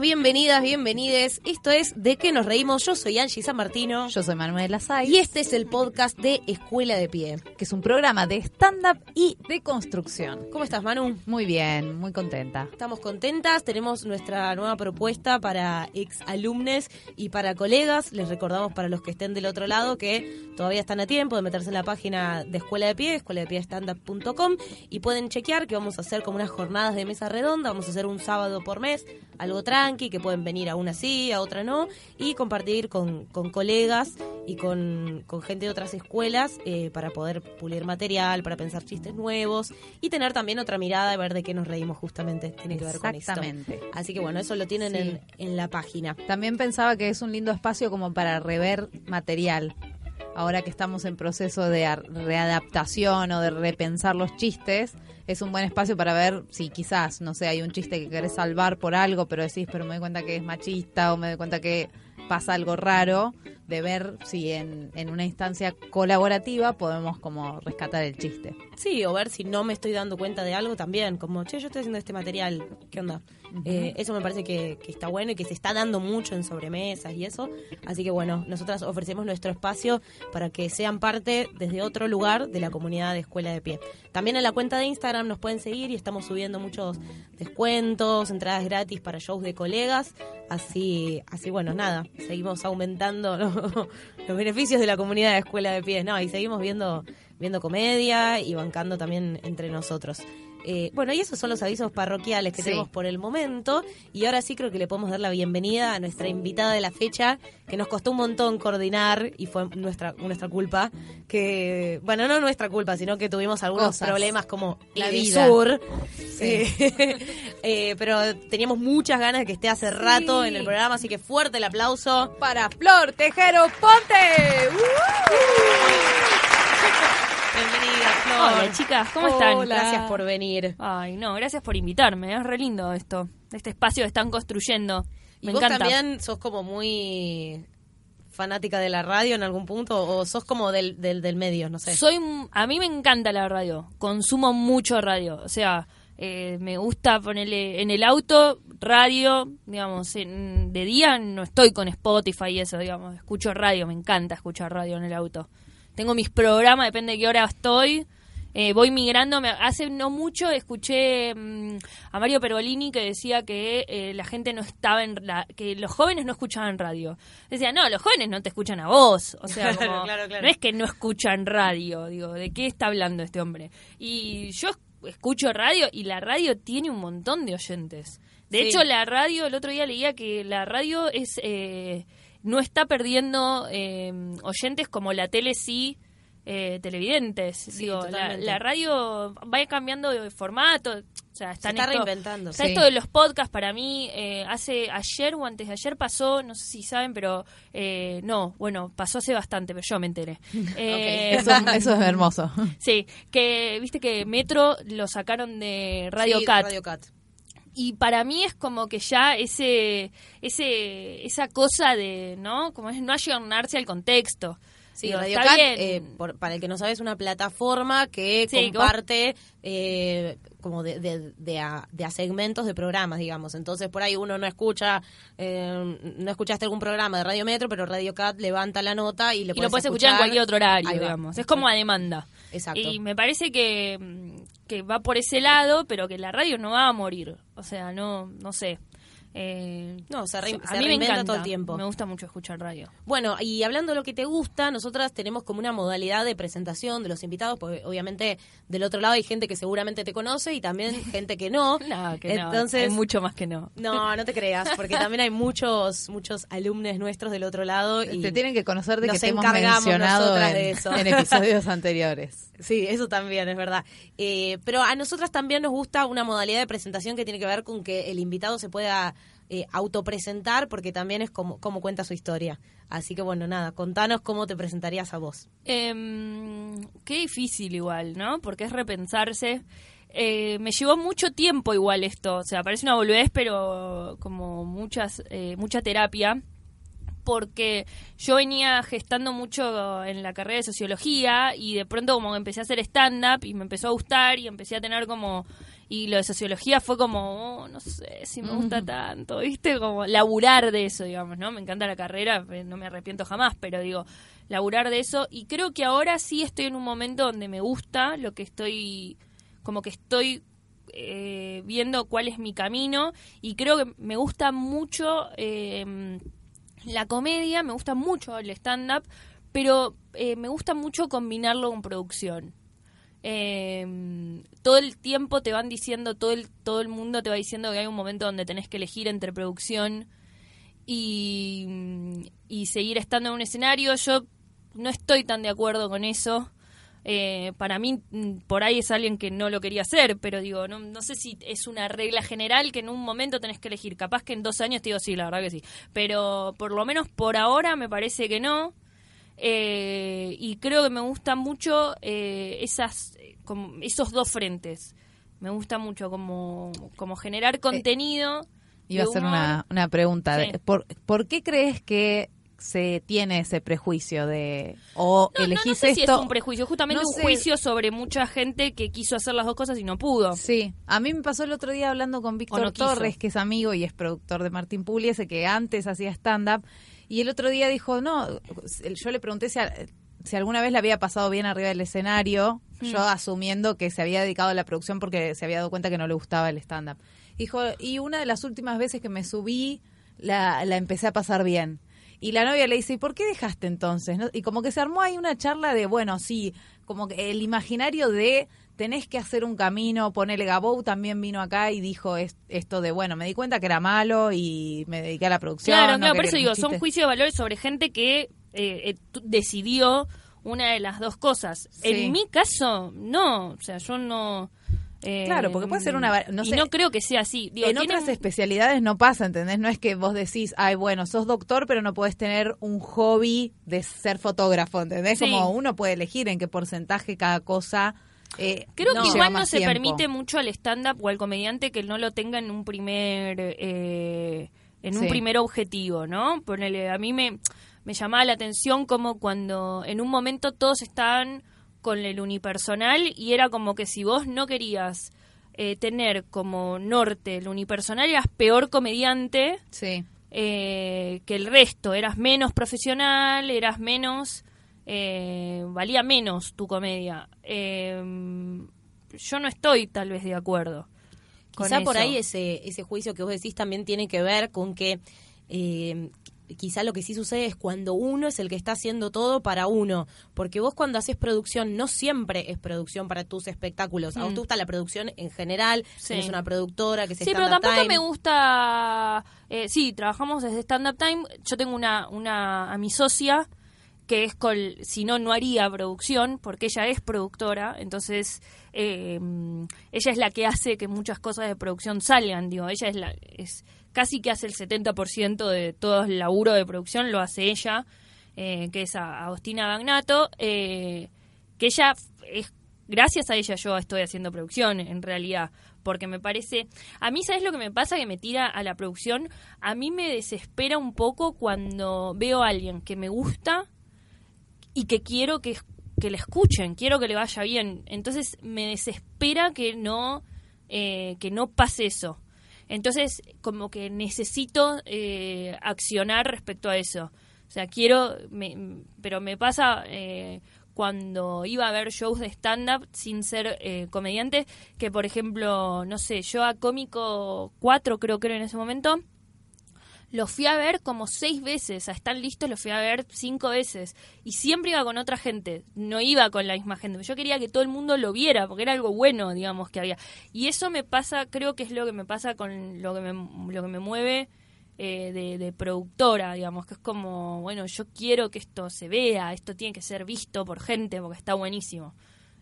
Bienvenidos, bienvenidas, bienvenides. Esto es De qué nos reímos. Yo soy Angie San Martino. Yo soy Manuel Lazay. Y este es el podcast de Escuela de Pie. que es un programa de stand-up y de construcción. ¿Cómo estás, Manu? Muy bien, muy contenta. Estamos contentas, tenemos nuestra nueva propuesta para ex alumnes y para colegas. Les recordamos para los que estén del otro lado que todavía están a tiempo de meterse en la página de Escuela de Pie, escuela de pie standup.com y pueden chequear que vamos a hacer como unas jornadas de mesa redonda, vamos a hacer un sábado por mes, algo tranqui, que pueden venir a una sí, a otra no, y compartir con, con colegas y con, con gente de otras escuelas eh, para poder pulir material, para pensar chistes nuevos y tener también otra mirada y ver de qué nos reímos justamente. Tiene que ver con esto. Exactamente. Así que bueno, eso lo tienen Sí. en, en la página. También pensaba que es un lindo espacio como para rever material. Ahora que estamos en proceso de readaptación o de repensar los chistes, es un buen espacio para ver si quizás, no sé, hay un chiste que querés salvar por algo, pero decís, pero me doy cuenta que es machista o me doy cuenta que pasa algo raro, de ver si en, en una instancia colaborativa podemos como rescatar el chiste. Sí, o ver si no me estoy dando cuenta de algo también, como, che, yo estoy haciendo este material, ¿qué onda? Eh, eso me parece que, está bueno y que se está dando mucho en sobremesas y eso. Así que bueno, nosotras ofrecemos nuestro espacio para que sean parte desde otro lugar de la comunidad de Escuela de Pie. También en la cuenta de Instagram nos pueden seguir y estamos subiendo muchos descuentos, entradas gratis para shows de colegas. Así, así bueno, nada, seguimos aumentando los beneficios de la comunidad de Escuela de Pies. No, y seguimos viendo, viendo comedia y bancando también entre nosotros. Eh, bueno, y esos son los avisos parroquiales que Sí. tenemos por el momento. Y ahora sí creo que le podemos dar la bienvenida a nuestra invitada de la fecha, que nos costó un montón coordinar y fue nuestra, nuestra culpa. Que, bueno, no nuestra culpa, sino que tuvimos algunos Cosas. problemas como La el vida. sur. Eh, eh, pero teníamos muchas ganas de que esté hace rato en el programa, así que fuerte el aplauso. Para Flor Tejero Ponte. Bienvenida, Flor. Hola chicas, ¿cómo están? Gracias por venir. Ay, no, gracias por invitarme, es re lindo esto, este espacio que están construyendo. ¿Y Me vos encanta. también sos como muy fanática de la radio en algún punto o sos como del, del, del medio, no sé? Soy, a mí me encanta la radio, consumo mucho radio, o sea, eh, me gusta ponerle en el auto radio, digamos, en- de día no estoy con Spotify y eso, digamos, escucho radio, me encanta escuchar radio en el auto. Tengo mis programas, depende de qué hora estoy. Eh, voy migrando. Me- hace no mucho escuché mm, a Mario Pergolini que decía que eh, la gente no estaba en la, que los jóvenes no escuchaban radio. Decía, no, los jóvenes no te escuchan a vos. O sea, Claro, como, claro, claro. no es que no escuchan radio. Digo, ¿de qué está hablando este hombre? Y yo escucho radio y la radio tiene un montón de oyentes. De Sí. hecho, la radio, el otro día leía que la radio es eh, no está perdiendo eh, oyentes como la tele sí eh, televidentes. Sí, Digo, la, la radio va cambiando de formato. O sea, Se están está esto- reinventando. Está Sí. esto de los podcasts para mí, eh, hace ayer o antes de ayer pasó, no sé si saben, pero eh, no, bueno, pasó hace bastante, pero yo me enteré. Eh, Eso, eso es hermoso. Sí, que viste que Metro lo sacaron de Radio Sí, Cat. Radio Cat. Y para mí es como que ya ese, ese, esa cosa de, ¿no? Como es no ayornarse al contexto. Sí, Digo, Radio Cat, eh, por- para el que no sabe, es una plataforma que Sí, que vos- comparte eh, como de, de, de a, de a segmentos de programas, digamos. Entonces, por ahí uno no escucha, eh, no escuchaste algún programa de Radio Metro, pero Radio Cat levanta la nota y le y lo puedes escuchar, en cualquier otro horario, digamos. Es como a demanda. Exacto. Y me parece que, que va por ese lado, pero que la radio no va a morir. O sea, no, no sé. Eh, No, se re- a se mí me reinventa encanta. todo el tiempo. Me gusta mucho escuchar radio. Bueno, y hablando de lo que te gusta, nosotras tenemos como una modalidad de presentación de los invitados, porque obviamente del otro lado hay gente que seguramente te conoce y también gente que no. No, que no. Entonces, Hay mucho más que no. no, no te creas, porque también hay muchos muchos alumnos nuestros del otro lado y Te tienen que conocer de que te hemos encargamos mencionado nosotras en, de eso. en episodios anteriores. Sí, eso también es verdad. Eh, pero a nosotras también nos gusta una modalidad de presentación que tiene que ver con que el invitado se pueda eh, autopresentar, porque también es como, como cuenta su historia. Así que bueno, nada, contanos cómo te presentarías a vos. Em, qué difícil igual, ¿no? Porque es repensarse. Eh, me llevó mucho tiempo igual esto, o sea, parece una boludez, pero como muchas, eh, mucha terapia, porque yo venía gestando mucho en la carrera de sociología y de pronto como empecé a hacer stand-up y me empezó a gustar y empecé a tener como... Y lo de sociología fue como, oh, no sé si me gusta tanto, ¿viste? Como laburar de eso, digamos, ¿no? Me encanta la carrera, eh, no me arrepiento jamás, pero digo, laburar de eso. Y creo que ahora sí estoy en un momento donde me gusta lo que estoy, como que estoy eh, viendo cuál es mi camino y creo que me gusta mucho eh, la comedia, me gusta mucho el stand-up, pero eh, me gusta mucho combinarlo con producción. Eh, todo el tiempo te van diciendo, todo el, todo el mundo te va diciendo que hay un momento donde tenés que elegir entre producción y, y seguir estando en un escenario. Yo no estoy tan de acuerdo con eso. Eh, para mí, mm, por ahí es alguien que no lo quería hacer, pero digo, no, no sé si es una regla general que en un momento tenés que elegir. Capaz que en dos años te digo sí, la verdad que sí. Pero por lo menos por ahora me parece que no. Eh, y creo que me gustan mucho eh, esas, eh, como esos dos frentes. Me gusta mucho como, como generar contenido. Iba a hacer una, una pregunta. Sí. ¿por, por qué crees que se tiene ese prejuicio de o No, no, elegís no sé si esto? es un prejuicio, justamente No un sé. juicio sobre mucha gente que quiso hacer las dos cosas y no pudo. Sí, a mí me pasó el otro día hablando con Víctor no quiso. Torres, que es amigo y es productor de Martín Pugliese, que antes hacía stand-up, y el otro día dijo, no, yo le pregunté si, a- si alguna vez le había pasado bien arriba del escenario, Mm. yo asumiendo que se había dedicado a la producción porque se había dado cuenta que no le gustaba el stand-up. Dijo, y una de las últimas veces que me subí, la, la empecé a pasar bien. Y la novia le dice, ¿y por qué dejaste entonces? ¿No? Y como que se armó ahí una charla de, bueno, sí, como que el imaginario de tenés que hacer un camino, ponele Gabou también vino acá y dijo es- esto de, bueno, me di cuenta que era malo y me dediqué a la producción. Claro, no claro, por eso digo, son chistes". juicios de valores sobre gente que eh, eh, decidió una de las dos cosas. Sí. En mi caso, no, o sea, yo no... eh, Claro, porque puede ser una no y sé, no creo que sea así. Digo, en tienen- otras especialidades no pasa, ¿entendés? No es que vos decís, ay, bueno, sos doctor, pero no podés tener un hobby de ser fotógrafo, ¿entendés? Sí. Como uno puede elegir en qué porcentaje cada cosa. Eh, Creo no que igual no se tiempo. permite mucho al stand-up o al comediante que no lo tenga en un primer eh, en un Sí. primer objetivo, ¿no? Ponele, a mí me, me llamaba la atención como cuando en un momento todos estaban con el unipersonal y era como que si vos no querías eh, tener como norte el unipersonal eras peor comediante Sí. eh, que el resto. Eras menos profesional, eras menos. Eh, valía menos tu comedia. Eh, yo no estoy tal vez de acuerdo. con Quizá por eso. ahí ese, ese juicio que vos decís también tiene que ver con que eh, quizá lo que sí sucede es cuando uno es el que está haciendo todo para uno. Porque vos cuando haces producción no siempre es producción para tus espectáculos. A vos Mm. te gusta la producción en general, Sí. tenés una productora que se Sí, pero tampoco time. me gusta. eh, sí, trabajamos desde Stand Up Time. Yo tengo una, una a mi socia que es con, si no, no haría producción, porque ella es productora, entonces eh, ella es la que hace que muchas cosas de producción salgan, digo, ella es la, es casi que hace el 70% de todo el laburo de producción, lo hace ella, eh, que es a- Agostina Bagnato, eh, que ella es gracias a ella yo estoy haciendo producción en realidad porque me parece a mí sabes lo que me pasa que me tira a la producción a mí me desespera un poco cuando veo a alguien que me gusta y que quiero que que le escuchen quiero que le vaya bien. Entonces me desespera que no eh, que no pase eso. Entonces como que necesito eh, accionar respecto a eso. O sea quiero me- pero me pasa eh, cuando iba a ver shows de stand-up sin ser eh, comediante, que por ejemplo, no sé, yo a Cómico 4 creo que era en ese momento, Los fui a ver como seis veces, a Están Listos los fui a ver cinco veces. Y siempre iba con otra gente, no iba con la misma gente. Yo quería que todo el mundo lo viera, porque era algo bueno, digamos, que había. Y eso me pasa, creo que es lo que me pasa con lo que me, lo que me mueve eh, de, de, productora, digamos, que es como, bueno, yo quiero que esto se vea, esto tiene que ser visto por gente porque está buenísimo.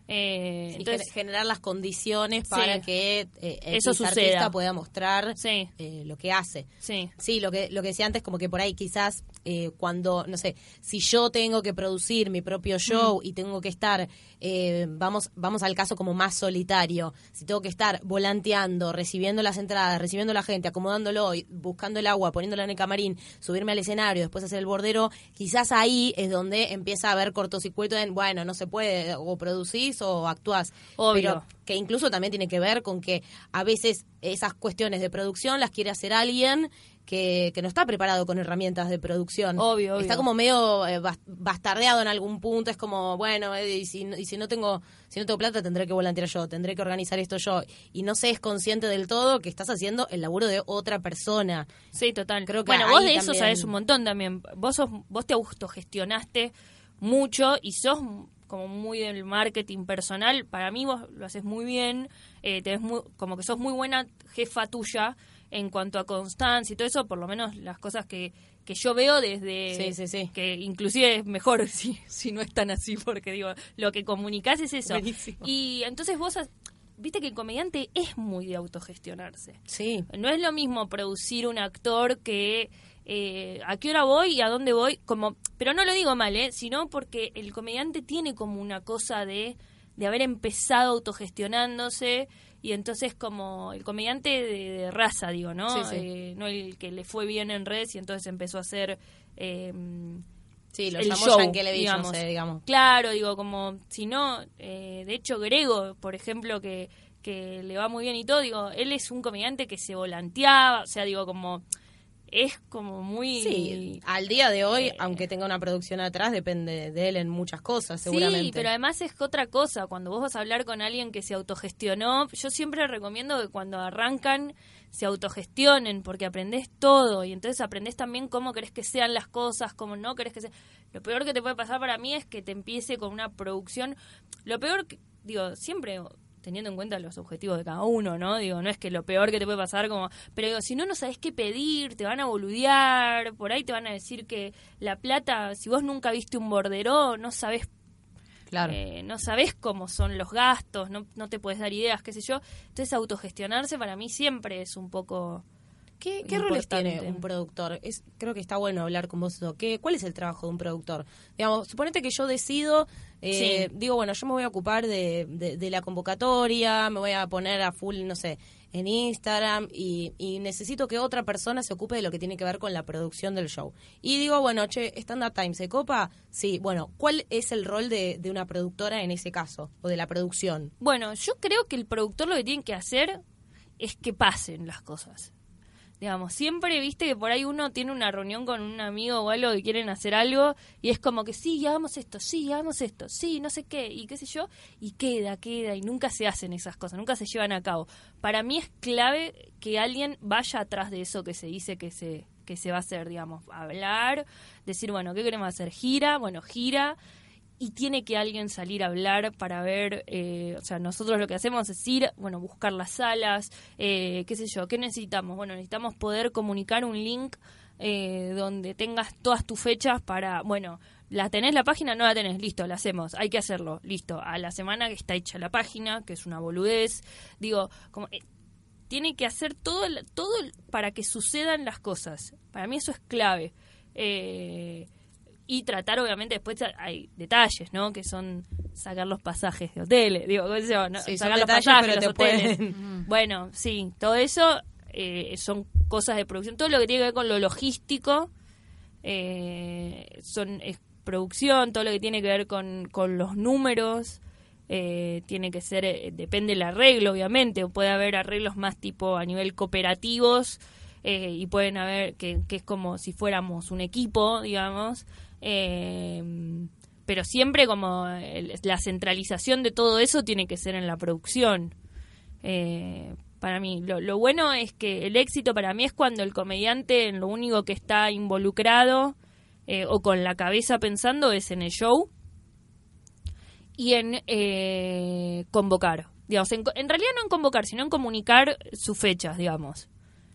Eh, entonces generar las condiciones para que eh, eso artista pueda mostrar sí. eh, lo que hace. Sí. sí, lo que lo que decía antes como que por ahí quizás eh, cuando no sé, si yo tengo que producir mi propio show y tengo que estar eh, vamos vamos al caso como más solitario, si tengo que estar volanteando, recibiendo las entradas, recibiendo la gente, acomodándolo, buscando el agua, poniéndola en el camarín, subirme al escenario, después hacer el bordero, quizás ahí es donde empieza a haber cortocircuito en, bueno, no se puede o producís o actuás. Obvio. Pero que incluso también tiene que ver con que a veces esas cuestiones de producción las quiere hacer alguien que, que no está preparado con herramientas de producción. Obvio, obvio. Está como medio eh, bas- bastardeado en algún punto, es como, bueno, eh, y, si, y si no tengo si no tengo plata tendré que volantear yo, tendré que organizar esto yo. Y no se es consciente del todo que estás haciendo el laburo de otra persona. Sí, total. Creo que bueno, vos de eso también- sabés un montón también. Vos sos, vos te autogestionaste mucho y sos como muy del marketing personal. Para mí vos lo haces muy bien. Eh, tenés muy, como que sos muy buena jefa tuya en cuanto a constancia y todo eso, por lo menos las cosas que, que yo veo desde Sí, sí, sí. que inclusive es mejor si, si no es tan así porque digo lo que comunicás es eso Buenísimo. y entonces vos has- viste que el comediante es muy de autogestionarse Sí. no es lo mismo producir un actor que eh, a qué hora voy y a dónde voy, como, pero no lo digo mal, ¿eh? sino porque el comediante tiene como una cosa de, de haber empezado autogestionándose y entonces como el comediante de, de raza, digo, ¿no? Sí, sí. Eh, no el que le fue bien en redes y entonces empezó a hacer... Eh, Sí, lo el llamó show, no digamos. sé, digamos. Claro, digo, como si no, eh, de hecho Grego, por ejemplo, que, que le va muy bien y todo, digo, él es un comediante que se volanteaba, o sea, digo, como, es como muy... Sí, al día de hoy, aunque tenga una producción atrás, depende de él en muchas cosas, seguramente. Sí, pero además es otra cosa, cuando vos vas a hablar con alguien que se autogestionó, yo siempre recomiendo que cuando arrancan se autogestionen, porque aprendés todo y entonces aprendés también cómo querés que sean las cosas, cómo no querés que sean. Lo peor que te puede pasar para mí es que te empiece con una producción. Lo peor, que, digo, siempre teniendo en cuenta los objetivos de cada uno, ¿no? Digo, no es que lo peor que te puede pasar como, pero digo, si no no sabes qué pedir, te van a boludear, por ahí te van a decir que la plata, si vos nunca viste un bordero, no sabes Claro. eh, no sabes cómo son los gastos, no, no te puedes dar ideas, qué sé yo. Entonces autogestionarse para mí siempre es un poco... ¿Qué, qué roles tiene un productor? Es, creo que está bueno hablar con vos. ¿Qué, ¿Cuál es el trabajo de un productor? Digamos, suponete que yo decido, eh, Sí. digo, bueno, yo me voy a ocupar de, de- de la convocatoria, me voy a poner a full, no sé, en Instagram y, y necesito que otra persona se ocupe de lo que tiene que ver con la producción del show. Y digo, bueno, che, Stand Up Time, ¿se copa? Sí, bueno, ¿cuál es el rol de, de una productora en ese caso? O de la producción. Bueno, yo creo que el productor lo que tiene que hacer es que pasen las cosas. Digamos, siempre viste que por ahí uno tiene una reunión con un amigo o algo que quieren hacer algo y es como que sí, hagamos esto, sí, hagamos esto, sí, no sé qué, y qué sé yo, y queda, queda, y nunca se hacen esas cosas, nunca se llevan a cabo. Para mí es clave que alguien vaya atrás de eso que se dice que se, que se va a hacer, digamos, hablar, decir, bueno, ¿qué queremos hacer? Gira, bueno, gira, y tiene que alguien salir a hablar para ver, eh, o sea, nosotros lo que hacemos es ir, bueno, buscar las salas, eh, qué sé yo, ¿qué necesitamos? Bueno, necesitamos poder comunicar un link eh, donde tengas todas tus fechas para, bueno, ¿la tenés la página? No la tenés, listo, la hacemos, hay que hacerlo, listo, a la semana que está hecha la página, que es una boludez, digo, como... eh, tiene que hacer todo, todo para que sucedan las cosas. Para mí eso es clave. Eh, y tratar, obviamente, después hay detalles, ¿no? Que son sacar los pasajes de hoteles, digo, yo, ¿no? Sí, sacar los detalles, pasajes, pero los te hoteles. pueden- Bueno, sí, todo eso eh, son cosas de producción. Todo lo que tiene que ver con lo logístico eh, son es producción, todo lo que tiene que ver con, con los números. eh, tiene que ser, eh, depende del arreglo, obviamente, o puede haber arreglos más tipo a nivel cooperativos, eh, y pueden haber, que, que es como si fuéramos un equipo, digamos, eh, pero siempre como la centralización de todo eso tiene que ser en la producción. Eh, Para mí, lo, bueno es que el éxito para mí es cuando el comediante en lo único que está involucrado eh, o con la cabeza pensando es en el show y en eh, convocar. Digamos, en realidad no en convocar, sino en comunicar sus fechas, digamos.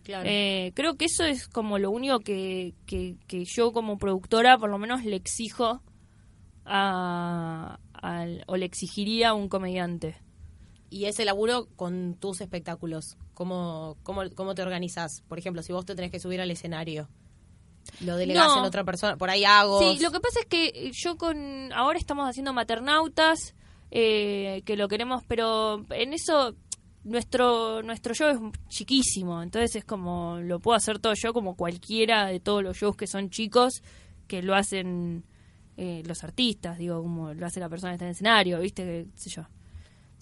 Claro. Eh, creo que eso es como lo único que, que, que yo como productora por lo menos le exijo a, al- o le exigiría a un comediante. y ese laburo con tus espectáculos, ¿cómo, cómo, cómo te organizas? Por ejemplo, si vos te tenés que subir al escenario, lo delegás No. en otra persona, por ahí hago. Sí, lo que pasa es que yo con ahora estamos haciendo maternautas, eh, que lo queremos, pero en eso nuestro nuestro show es chiquísimo, entonces es como lo puedo hacer todo yo como cualquiera de todos los shows que son chicos que lo hacen eh, los artistas, digo, como lo hace la persona que está en el escenario, ¿viste? Que, sé yo.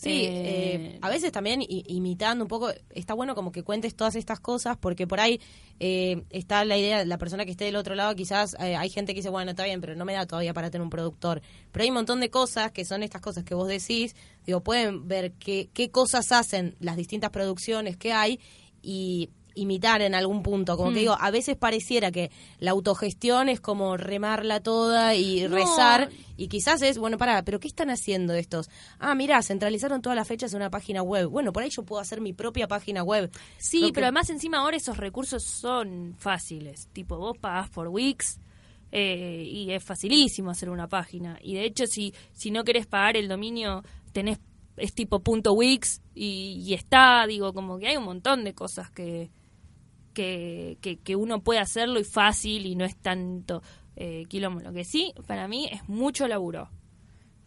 Sí, Eh, a veces también i- imitando un poco, está bueno como que cuentes todas estas cosas, porque por ahí eh, está la idea, la persona que esté del otro lado, quizás eh, hay gente que dice, bueno, está bien, pero no me da todavía para tener un productor. Pero hay un montón de cosas que son estas cosas que vos decís, digo, pueden ver qué, qué cosas hacen las distintas producciones que hay y imitar en algún punto, como que digo, a veces pareciera que la autogestión es como remarla toda y No. rezar y quizás es, bueno, pará, pero ¿qué están haciendo estos? Ah, mira, centralizaron todas las fechas en una página web. Bueno, por ahí yo puedo hacer mi propia página web. Sí, que- pero además encima ahora esos recursos son fáciles. Tipo, vos pagás por Wix eh, y es facilísimo hacer una página. Y de hecho, si, si no querés pagar el dominio, tenés es tipo punto Wix y, y está, digo, como que hay un montón de cosas que, que, que, que uno puede hacerlo y fácil y no es tanto eh, quilombo. Lo que sí, para mí, es mucho laburo.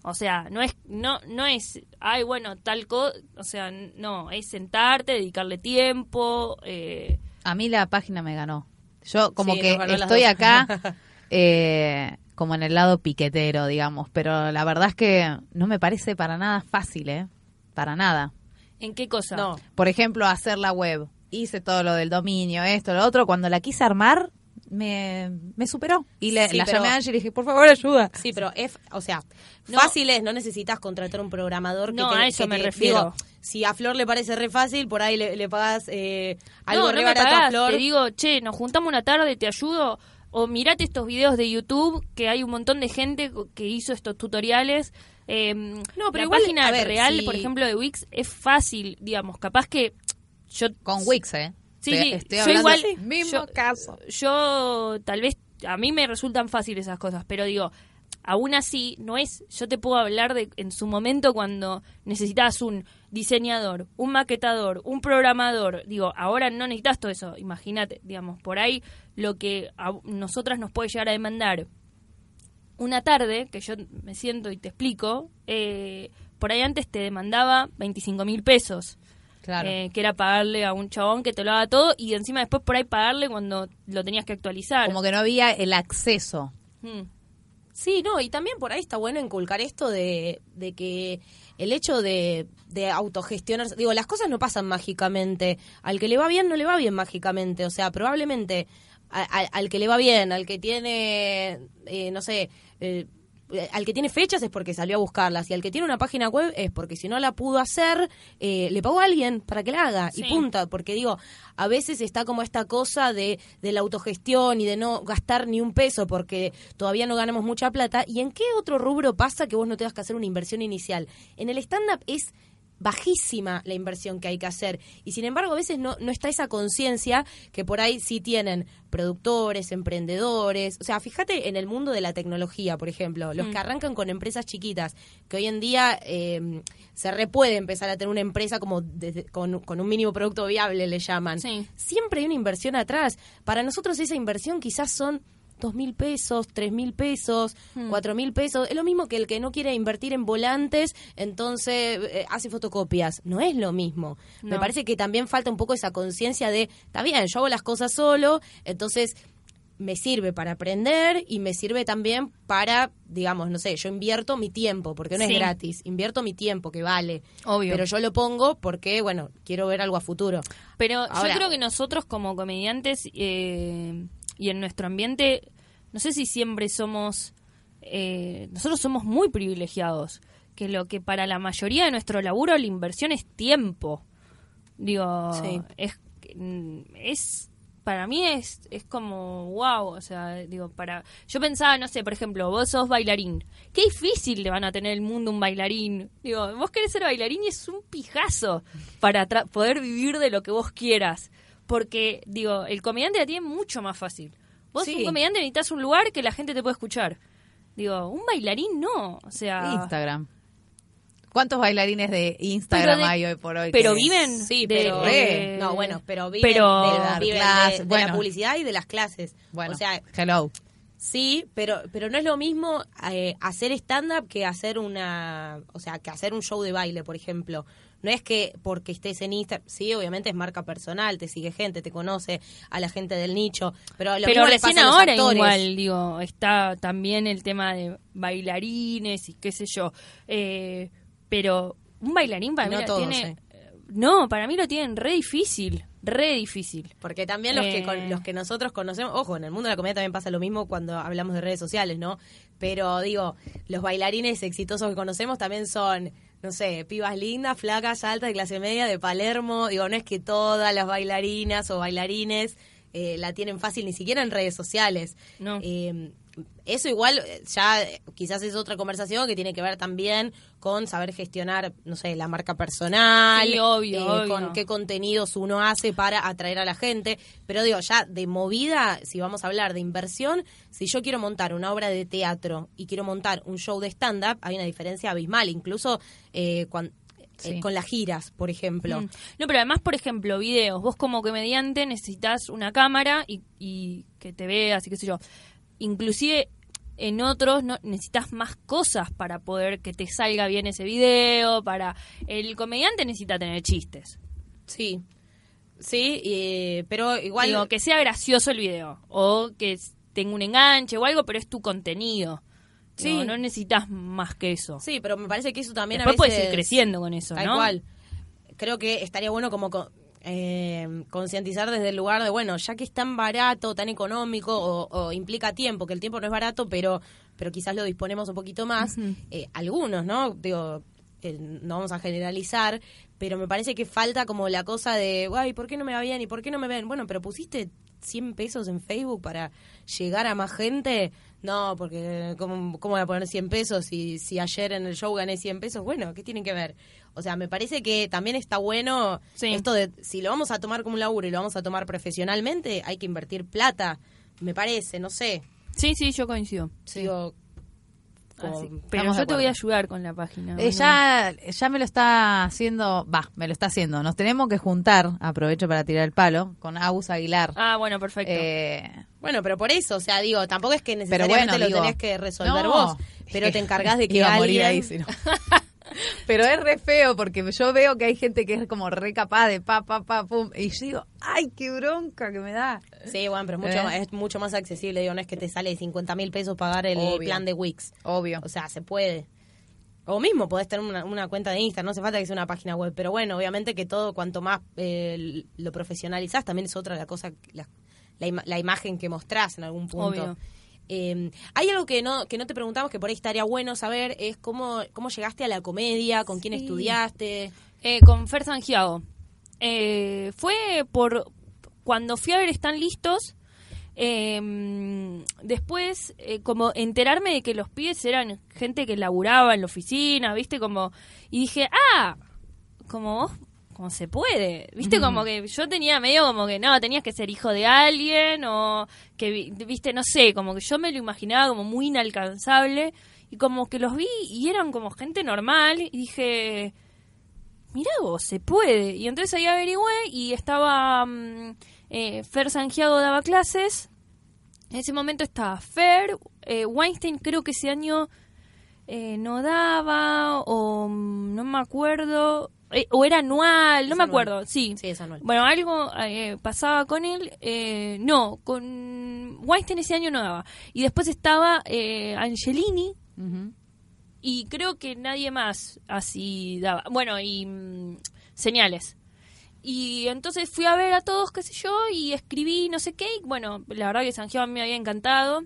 O sea, no es, no, no es, ay, bueno, tal cosa, o sea, no, es sentarte, dedicarle tiempo, eh, A mí la página me ganó. Yo como Sí, que estoy acá eh, como en el lado piquetero, digamos, pero la verdad es que no me parece para nada fácil, ¿eh? Para nada. ¿en qué cosa? No, Por ejemplo, hacer la web. Hice todo lo del dominio, esto, lo otro. Cuando la quise armar, me, me superó. Y le, Sí, la pero- llamé a Angie y le dije, por favor, ayuda. sí, pero es, o sea, No. fácil es, no necesitas contratar un programador que No, te- a eso que me te- refiero. digo, si a Flor le parece re fácil, por ahí le, le pagas eh, algo no, re no me barato a Flor. te digo, che, nos juntamos una tarde, te ayudo, o mirate estos videos de YouTube, que hay un montón de gente que hizo estos tutoriales. Eh, No, pero la igual, página ver, real, si- por ejemplo, de Wix, es fácil, digamos, capaz que yo... Con Wix, ¿eh? Sí, Estoy- sí, estoy yo hablando igual- del mismo yo- caso. yo tal vez a mí me resultan fáciles esas cosas, pero digo, aún así no es, yo te puedo hablar de en su momento cuando necesitabas un diseñador, un maquetador, un programador, digo, ahora no necesitas todo eso, imagínate, digamos, por ahí lo que a nosotras nos puede llegar a demandar una tarde, que yo me siento y te explico, eh, por ahí antes te demandaba 25 mil pesos. Claro. Eh, que era pagarle a un chabón que te lo haga todo y encima después por ahí pagarle cuando lo tenías que actualizar. Como que no había el acceso. Mm. Sí, no, y también por ahí está bueno inculcar esto de, de que el hecho de, de autogestionarse, digo, las cosas no pasan mágicamente, al que le va bien no le va bien mágicamente, o sea, probablemente a- a- al que le va bien, al que tiene, eh, no sé, eh, al que tiene fechas es porque salió a buscarlas y al que tiene una página web es porque si no la pudo hacer, eh, le pagó a alguien para que la haga y punta, porque digo, a veces está como esta cosa de, de la autogestión y de no gastar ni un peso porque todavía no ganamos mucha plata. ¿Y en qué otro rubro pasa que vos no tengas que hacer una inversión inicial? En el stand-up es bajísima la inversión que hay que hacer y sin embargo a veces no, no está esa conciencia que por ahí sí tienen productores, emprendedores, o sea, fíjate en el mundo de la tecnología, por ejemplo, los que arrancan con empresas chiquitas, que hoy en día eh, se re puede empezar a tener una empresa como desde- con, con un mínimo producto viable, le llaman. Sí. Siempre hay una inversión atrás. Para nosotros esa inversión quizás son dos mil pesos, tres mil pesos, Hmm. cuatro mil pesos. Es lo mismo que el que no quiere invertir en volantes, entonces eh, hace fotocopias. No es lo mismo. Me parece que también falta un poco esa conciencia de, está bien, yo hago las cosas solo, entonces me sirve para aprender y me sirve también para, digamos, no sé, yo invierto mi tiempo, porque no Sí. es gratis, invierto mi tiempo, que vale. Obvio. Pero yo lo pongo porque, bueno, quiero ver algo a futuro. Pero Ahora- yo creo que nosotros como comediantes eh, y en nuestro ambiente, no sé si siempre somos, eh, nosotros somos muy privilegiados, que lo que para la mayoría de nuestro laburo la inversión es tiempo. Digo, Sí. es, mm, es para mí es, es como wow, o sea, digo, para yo pensaba, no sé, por ejemplo, vos sos bailarín. Qué difícil le van a tener el mundo un bailarín. Digo, vos querés ser bailarín y es un pijazo para tra- poder vivir de lo que vos quieras. Porque, digo, el comediante la tiene mucho más fácil. Vos, Sí. un comediante, necesitas un lugar que la gente te pueda escuchar. Digo, un bailarín no. O sea. Instagram. ¿Cuántos bailarines de Instagram de- hay hoy por hoy? Pero viven. Sí, de- pero eh, no, bueno, pero viven, pero- de, De dar viven de- clases, de bueno. la publicidad y de las clases. Bueno, o sea, hello. sí, pero pero no es lo mismo eh, hacer stand up que hacer una, o sea, que hacer un show de baile, por ejemplo. No es que porque estés en Instagram, sí, obviamente es marca personal, te sigue gente, te conoce a la gente del nicho, pero lo pero recién a los ahora actores. igual, digo, está también el tema de bailarines y qué sé yo. Eh, pero un bailarín para No mí todos, tiene... eh. No, para mí lo tienen re difícil, re difícil. Porque también los que Eh. con- los que nosotros conocemos, ojo, en el mundo de la comedia también pasa lo mismo cuando hablamos de redes sociales, ¿no? Pero digo, los bailarines exitosos que conocemos también son, no sé, pibas lindas, flacas, altas, de clase media, de Palermo. Digo, no es que todas las bailarinas o bailarines eh, la tienen fácil, ni siquiera en redes sociales. No. Eh, eso igual eh, ya eh, quizás es otra conversación que tiene que ver también con saber gestionar, no sé, la marca personal, Sí, obvio, eh, obvio. con qué contenidos uno hace para atraer a la gente. Pero digo, ya de movida, si vamos a hablar de inversión, si yo quiero montar una obra de teatro y quiero montar un show de stand-up, hay una diferencia abismal, incluso eh, eh, con las giras, por ejemplo. Mm. No, pero además, por ejemplo, videos. Vos como comediante necesitas una cámara y, y que te veas y qué sé yo. Inclusive en otros no necesitas más cosas para poder que te salga bien ese video, para el comediante necesita tener chistes. Sí, sí, eh, pero igual... Digo, que sea gracioso el video o que tenga un enganche o algo, pero es tu contenido. Sí. No necesitas más que eso. Sí, pero me parece que eso también Después a puedes veces... ir creciendo con eso, Tal ¿no? cual. Creo que estaría bueno como co- eh, concientizar desde el lugar de, bueno, ya que es tan barato, tan económico o, o implica tiempo, que el tiempo no es barato, pero, pero quizás lo disponemos un poquito más, eh, algunos, ¿no? Digo, eh, no vamos a generalizar, pero me parece que falta como la cosa de, guay, ¿por qué no me va bien y por qué no me ven? Bueno, pero pusiste 100 pesos en Facebook para llegar a más gente. No, porque ¿cómo, cómo voy a poner 100 pesos si, si ayer en el show gané 100 pesos? Bueno, ¿qué tienen que ver? O sea, me parece que también está bueno Sí. esto de, si lo vamos a tomar como un laburo y lo vamos a tomar profesionalmente, hay que invertir plata, me parece, no sé. Sí, sí, yo coincido. Así. como- Pero estamos yo te voy a ayudar con la página. Eh, ya, ya me lo está haciendo, va, me lo está haciendo. Nos tenemos que juntar, aprovecho para tirar el palo, con Agus Aguilar. Ah, bueno, perfecto. Eh, Bueno, pero por eso, o sea, digo, tampoco es que Pero necesariamente bueno, lo digo, tenés que resolver no. vos, pero te encargás de que Iba a alguien... morir ahí, si no. Pero es re feo porque yo veo que hay gente que es como re capaz de pa, pa, pa, pum. Y yo digo, ay, qué bronca que me da. Sí, bueno, pero es mucho, ¿Eh? más- es mucho más accesible, digo, no es que te sale 50 mil pesos pagar el Obvio. plan de Wix. Obvio. O sea, se puede. O mismo podés tener una, una cuenta de Instagram, no hace falta que sea una página web. Pero bueno, obviamente que todo, cuanto más eh, lo profesionalizás, también es otra la cosa, la, la, ima- la imagen que mostrás en algún punto. Obvio. Eh, hay algo que no que no te preguntamos que por ahí estaría bueno saber es cómo cómo llegaste a la comedia, con quién Sí. estudiaste. Eh, con Fer Sangiago. Eh, fue por cuando fui a ver Están Listos. eh, después, eh, como enterarme de que los pibes eran gente que laburaba en la oficina, ¿viste? Como, y dije, ah, como vos, como se puede, ¿viste? Como que yo tenía medio como que no, tenías que ser hijo de alguien o que, vi- ¿viste? No sé, como que yo me lo imaginaba como muy inalcanzable y como que los vi y eran como gente normal y dije, mirá vos, se puede. Y entonces ahí averigüé y estaba mm, eh, Fer Sangiago daba clases. En ese momento estaba Fer, eh, Weinstein creo que ese año eh, no daba o mm, no me acuerdo. Eh, o era anual, no Es me anual. acuerdo, sí. Sí, es anual. Bueno, algo eh, pasaba con él. eh, no, con Weinstein ese año no daba. Y después estaba eh, Angelini, y creo que nadie más así daba. Bueno, y mm, señales. Y entonces fui a ver a todos, qué sé yo, y escribí no sé qué. Y bueno, la verdad que Santiago me había encantado.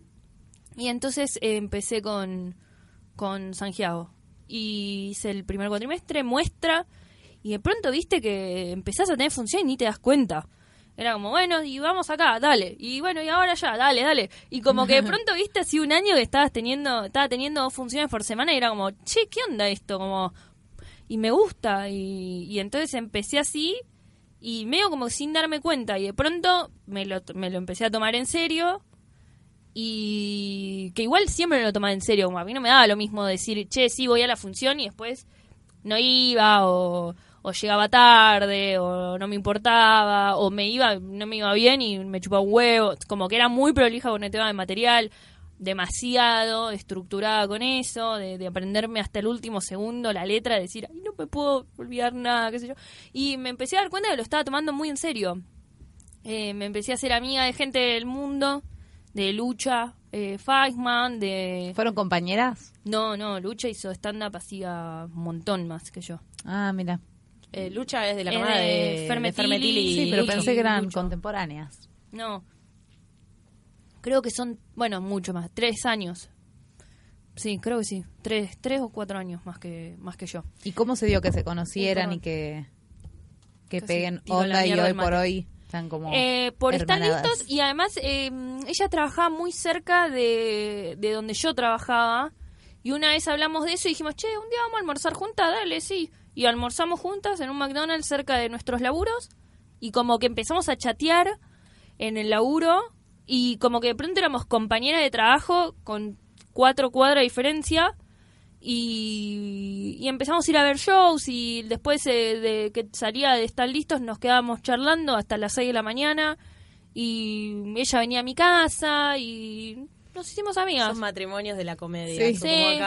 Y entonces eh, empecé con, con Santiago. Y hice el primer cuatrimestre, muestra. Y de pronto viste que empezás a tener función y ni te das cuenta. Era como, bueno, y vamos acá, dale. Y bueno, y ahora ya, dale, dale. Y como que de pronto viste así un año que estabas teniendo, estaba teniendo dos funciones por semana y era como, che, ¿qué onda esto? Como, y me gusta. Y, y entonces empecé así y medio como sin darme cuenta. Y de pronto me lo, me lo empecé a tomar en serio. Y que igual siempre me lo tomaba en serio. Como a mí no me daba lo mismo decir, che, sí, voy a la función y después no iba o o llegaba tarde, o no me importaba, o me iba, no me iba bien y me chupaba un huevo, como que era muy prolija con el tema de material, demasiado estructurada con eso, de, aprenderme hasta el último segundo la letra, de decir, ay, no me puedo olvidar nada, qué sé yo. Y me empecé a dar cuenta de que lo estaba tomando muy en serio. Eh, me empecé a hacer amiga de gente del mundo, de Lucha, eh, Feisman, de... ¿Fueron compañeras? No, no, Lucha hizo stand-up hacía un montón más que yo. Ah, mira. Eh, Lucha es de la hermana de, Fermetili. Sí, pero pensé que eran contemporáneas. No. Creo que son, bueno, mucho más, tres años. Sí, creo que sí, tres, tres o cuatro años más que más que yo. ¿Y cómo se dio que se conocieran y que, que peguen onda y hoy por hoy están como eh, Por estar listos y además eh, ella trabajaba muy cerca de, de donde yo trabajaba y una vez hablamos de eso y dijimos, che, un día vamos a almorzar juntas, dale, sí y almorzamos juntas en un McDonald's cerca de nuestros laburos y como que empezamos a chatear en el laburo y como que de pronto éramos compañeras de trabajo con cuatro cuadras de diferencia y, empezamos a ir a ver shows y después de que salía de estar listos nos quedábamos charlando hasta las seis de la mañana y ella venía a mi casa y nos hicimos amigas. Son matrimonios de la comedia. Sí,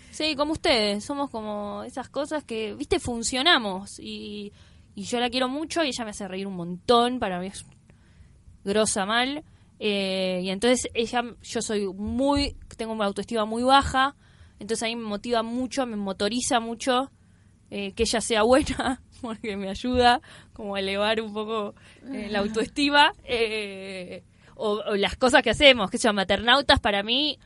sí. como ustedes. Somos como esas cosas que, viste, funcionamos. Y, y yo la quiero mucho y ella me hace reír un montón. Para mí es grosa mal. Eh, y entonces ella, yo soy muy, tengo una autoestima muy baja. Entonces a mí me motiva mucho, me motoriza mucho eh, que ella sea buena, porque me ayuda como a elevar un poco eh, la autoestima. Eh, o, las cosas que hacemos, que son maternautas para mí,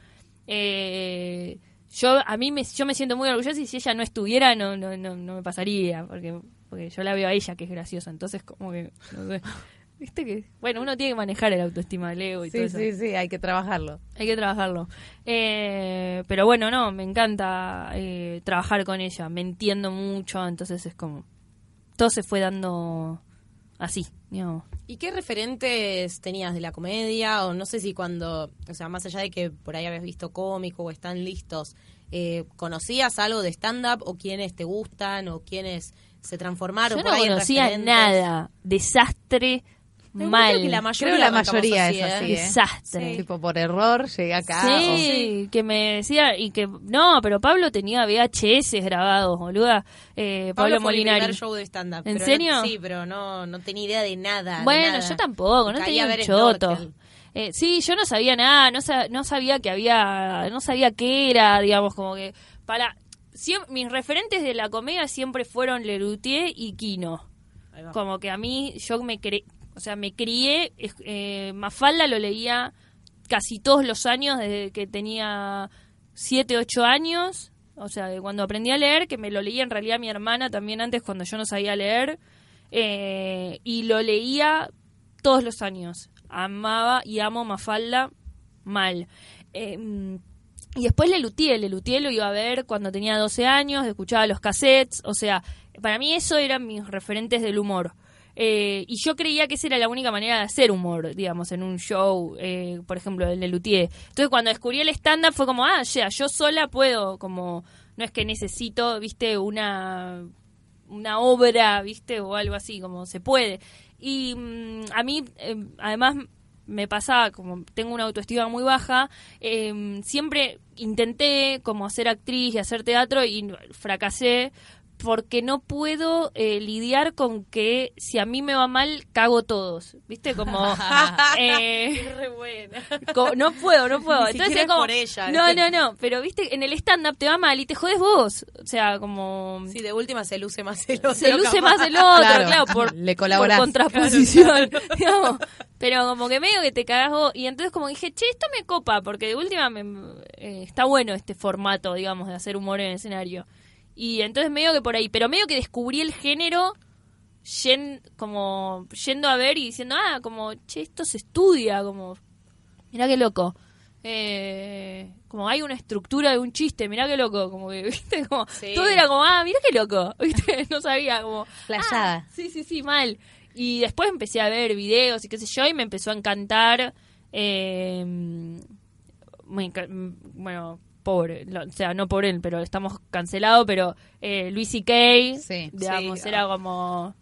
eh, yo a mí me, yo me siento muy orgullosa y si ella no estuviera no, no, no, me pasaría, porque, porque yo la veo a ella que es graciosa, entonces como que, no sé. Viste que, bueno, uno tiene que manejar el autoestima del ego y todo eso. Sí, sí, hay que trabajarlo. Hay que trabajarlo. Eh, pero bueno, no, me encanta eh, trabajar con ella, me entiendo mucho, entonces es como, todo se fue dando así, digamos. ¿Y qué referentes tenías de la comedia? O no sé si cuando, o sea, más allá de que por ahí habías visto cómico o están listos, eh, ¿conocías algo de stand-up o quiénes te gustan o quiénes se transformaron? Yo no conocía nada. Desastre mal. la mayoría, Creo la mayoría es así. ¿eh? Desastre. Tipo por error llegué acá. Sí, que me decía, y que, no, pero Pablo tenía VHS grabados, boluda. Eh, Pablo, Pablo Molinari. Fue show de stand-up. ¿En serio? sí, pero no, no tenía idea de nada. Bueno, yo tampoco, no tenía un choto. Eh, sí, yo no sabía nada, no, no sabía que había, no sabía qué era, digamos, como que para... mis referentes de la comedia siempre fueron Lerutier y Kino. Como que a mí, yo me cre o sea, me crié, eh, Mafalda lo leía casi todos los años desde que tenía 7, 8 años. O sea, cuando aprendí a leer, que me lo leía en realidad mi hermana también antes cuando yo no sabía leer. Eh, y lo leía todos los años. Amaba y amo Mafalda mal. Em, y después Lelutier, Lelutier lo iba a ver cuando tenía 12 años, escuchaba los cassettes, o sea, para mí eso eran mis referentes del humor. Eh, y yo creía que esa era la única manera de hacer humor, digamos, en un show, eh, por ejemplo, el de Luthier. Entonces, cuando descubrí el stand-up fue como, ah, ya, yo sola puedo, como, no es que necesito, viste, una, una obra, viste, o algo así, como se puede. Y mm, a mí, em, además, me pasaba, como tengo una autoestima muy baja, em, siempre intenté como hacer actriz y hacer teatro y fracasé porque no puedo eh, lidiar con que si a mí me va mal, cago todos. ¿Viste? Como. eh, re buena. no puedo, no puedo. Entonces, como, por ella. No, no, no. Pero, ¿viste? En el stand-up te va mal y te jodes vos. O sea, como. Sí, de última se luce más el otro. Se luce más el otro, claro, por, Le por contraposición. digamos. Pero como que medio que te cagas vos. Y entonces, como dije, che, esto me copa, porque de última me, eh, está bueno este formato, digamos, de hacer humor en el escenario Y entonces medio que por ahí, pero medio que descubrí el género yen- como yendo a ver y diciendo, ah, como, che, esto se estudia, como, mirá qué loco. Eh, como hay una estructura de un chiste, mirá qué loco, como que, viste, como, Sí. todo era como, ah, mirá qué loco, viste, no sabía, como, ah, sí, sí, sí, mal. Y después empecé a ver videos y qué sé yo, y me empezó a encantar, eh, mm, bueno, pobre, o sea, no por él, pero estamos cancelados, pero eh, Luis y Kay, Sí. digamos, Sí, era como...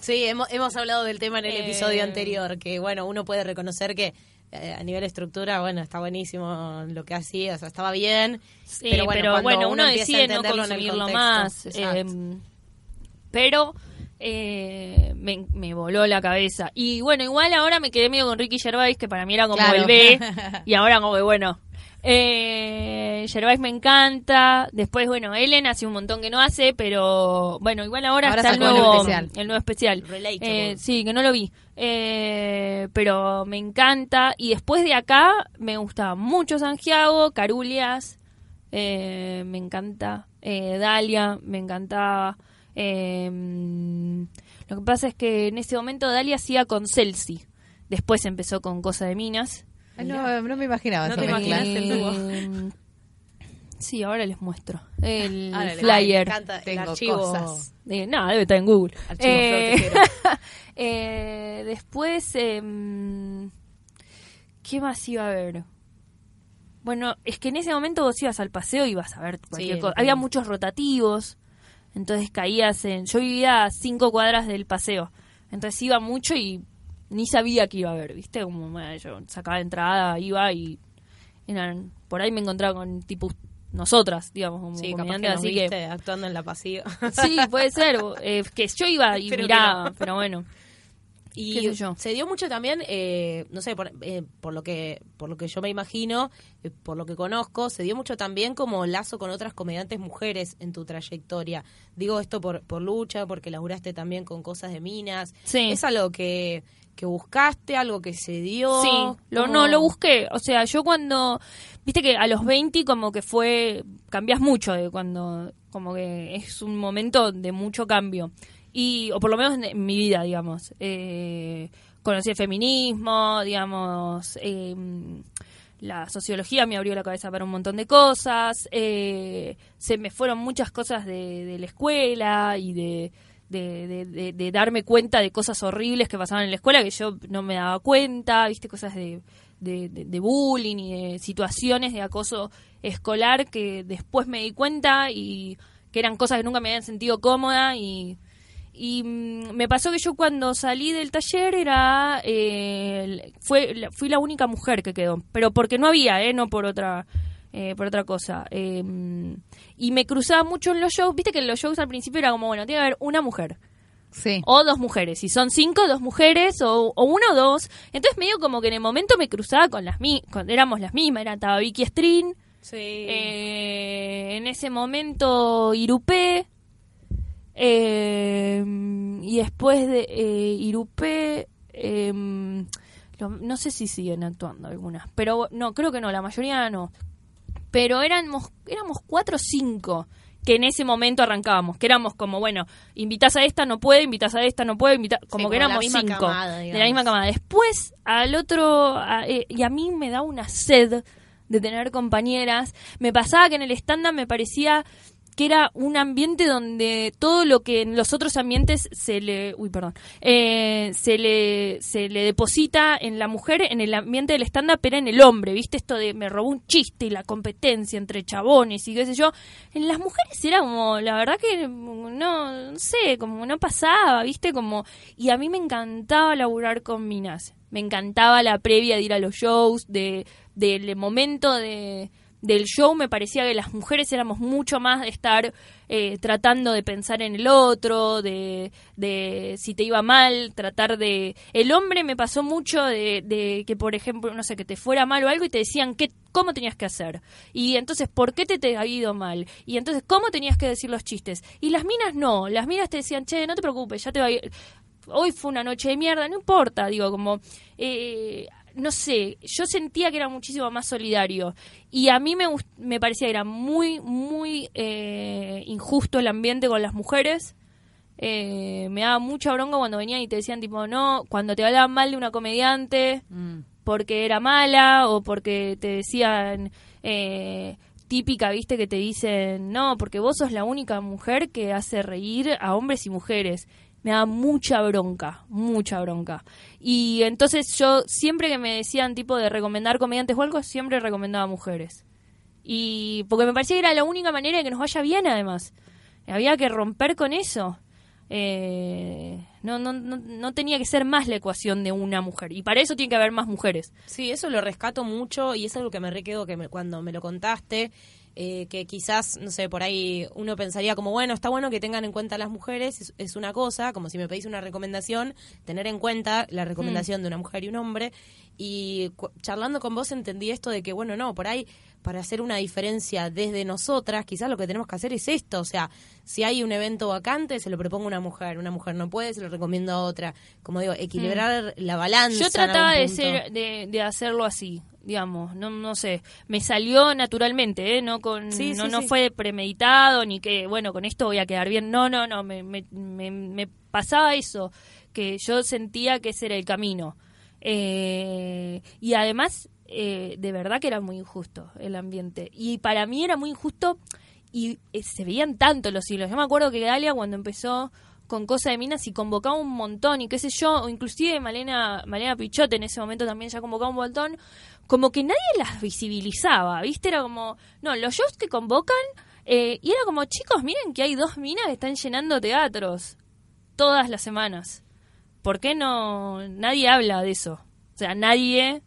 Sí, hemos, hemos hablado del tema en el Eh. episodio anterior, que bueno, uno puede reconocer que eh, a nivel estructura, bueno, está buenísimo lo que hacía, o sea, estaba bien. Sí, pero bueno, cuando uno, uno a decide no consumirlo más. eh, pero eh, me, me voló la cabeza. Y bueno, igual ahora me quedé medio con Ricky Gervais, que para mí era como Claro. el B. y ahora como que bueno. Eh, Gervais me encanta. Después, bueno, Ellen hace un montón que no hace, pero bueno, igual ahora, Ahora está el nuevo, especial. el nuevo especial. Relatable. Eh, sí, que no lo vi. Eh, pero me encanta. Y después de acá me gustaba mucho Santiago, Carulias. eh, me encanta. Eh, Dalia, me encantaba. Eh, lo que pasa es que en ese momento Dalia hacía con Celsi. Después empezó con Cosa de Minas. Ay, no, no me imaginaba No eso. te imaginas el dúo. Eh, Sí, ahora les muestro. El Ahora me flyer. encanta el Tengo archivo. cosas. Eh, no, debe estar en Google. Archivo Eh, eh, después, em, ¿qué más iba a haber? Bueno, es que en ese momento vos ibas al paseo y ibas a ver cualquier Sí, cosa. Había muchos rotativos, entonces caías en... Yo vivía a cinco cuadras del paseo, entonces iba mucho y ni sabía que iba a ver, ¿viste? Como bueno, yo sacaba entrada, iba y eran, por ahí me encontraba con tipo nosotras, digamos, como Sí, así que... actuando en la pasiva. Sí, puede ser. eh, que yo iba y miraba, no. pero bueno. Y yo. se dio mucho también, eh, no sé, por, eh, por lo que por lo que yo me imagino, eh, por lo que conozco, se dio mucho también como lazo con otras comediantes mujeres en tu trayectoria. Digo esto por, por lucha, porque laburaste también con cosas de minas. Sí. ¿Es algo que, que buscaste, algo que se dio? Sí, lo, ¿Cómo- no, lo busqué. O sea, yo cuando, viste que a los 20 como que fue, cambias mucho de cuando, como que es un momento de mucho cambio. Y, o por lo menos en, en mi vida, digamos. Eh, conocí el feminismo, digamos, eh, la sociología me abrió la cabeza para un montón de cosas, eh, se me fueron muchas cosas de, de la escuela y de, de, de- de- de darme cuenta de cosas horribles que pasaban en la escuela que yo no me daba cuenta, viste, cosas de, de, bullying y de situaciones de acoso escolar que después me di cuenta y que eran cosas que nunca me habían sentido cómoda y y mm, me pasó que yo cuando salí del taller era eh, fue fui la única mujer que quedó pero porque no había eh no por otra eh, por otra cosa Eh, y me cruzaba mucho en los shows viste que en los shows al principio era como bueno tiene que haber una mujer Sí. o dos mujeres si son cinco dos mujeres o, o uno o dos entonces medio como que en el momento me cruzaba con las mi con, éramos las mismas era estaba Vicky Strin Sí. eh, en ese momento Irupé. eh, y después de eh, Irupé. eh, lo- no sé si siguen actuando algunas. Pero no, creo que no, la mayoría no. Pero éramos, éramos cuatro o cinco que en ese momento arrancábamos. Que éramos como, bueno, invitas a esta, no puede, invitas a esta, no puede, invita como como que éramos cinco. camada, de la misma camada. Después, al otro. a- eh, y a mí me da una sed de tener compañeras. Me pasaba que en el stand-up me parecía que era un ambiente donde todo lo que en los otros ambientes se le uy perdón eh, se le se le deposita en la mujer en el ambiente del stand-up era en el hombre viste esto de me robó un chiste y la competencia entre chabones y qué sé yo. En las mujeres era como la verdad que no, no sé como no pasaba viste como y a mí me encantaba laburar con minas. Me encantaba la previa de ir a los shows de del momento de del show me parecía que las mujeres éramos mucho más de estar eh, tratando de pensar en el otro, de, de si te iba mal, tratar de... El hombre me pasó mucho de, de que, por ejemplo, no sé, que te fuera mal o algo y te decían qué, cómo tenías que hacer. Y entonces, ¿por qué te, te ha ido mal? Y entonces, ¿cómo tenías que decir los chistes? Y las minas no, las minas te decían, che, no te preocupes, ya te va a ir... Hoy fue una noche de mierda, no importa, digo, como... Eh, no sé, yo sentía que era muchísimo más solidario. Y a mí me, me parecía que era muy, muy eh, injusto el ambiente con las mujeres. Eh, me daba mucha bronca cuando venían y te decían, tipo, no, cuando te hablaban mal de una comediante Mm. porque era mala o porque te decían. Eh, típica, viste, que te dicen, no, porque vos sos la única mujer que hace reír a hombres y mujeres. Me da mucha bronca, mucha bronca. Y entonces yo, siempre que me decían tipo de recomendar comediantes o algo, siempre recomendaba mujeres. Y porque me parecía que era la única manera de que nos vaya bien, además. Había que romper con eso. Eh, no, no, no, no tenía que ser más la ecuación de una mujer. Y para eso tiene que haber más mujeres. Sí, eso lo rescato mucho y es algo que me requedo que me- cuando me lo contaste, eh, que quizás, no sé, por ahí uno pensaría como, bueno, está bueno que tengan en cuenta a las mujeres, es, es una cosa, como si me pedís una recomendación, tener en cuenta la recomendación de una mujer y un hombre. Y charlando con vos entendí esto de que, bueno, no, por ahí para hacer una diferencia desde nosotras, quizás lo que tenemos que hacer es esto, o sea, si hay un evento vacante, se lo propongo a una mujer, una mujer no puede, se lo recomiendo a otra. Como digo, equilibrar la balanza. Yo trataba de ser de, de hacerlo así, digamos, no no sé, me salió naturalmente, ¿eh? no con Sí, no sí, no sí. fue premeditado ni que bueno, con esto voy a quedar bien. No, no, no, me, me, me, me pasaba eso, que yo sentía que ese era el camino. Eh, y además eh, de verdad que era muy injusto el ambiente. Y para mí era muy injusto y eh, se veían tanto los hilos. Yo me acuerdo que Galia cuando empezó con Cosa de Minas y convocaba un montón y qué sé yo, o inclusive Malena, Malena Pichot en ese momento también ya convocaba un montón, como que nadie las visibilizaba, ¿viste? Era como, no, los shows que convocan, eh, y era como, chicos, miren que hay dos minas que están llenando teatros todas las semanas. ¿Por qué no nadie habla de eso? O sea, nadie...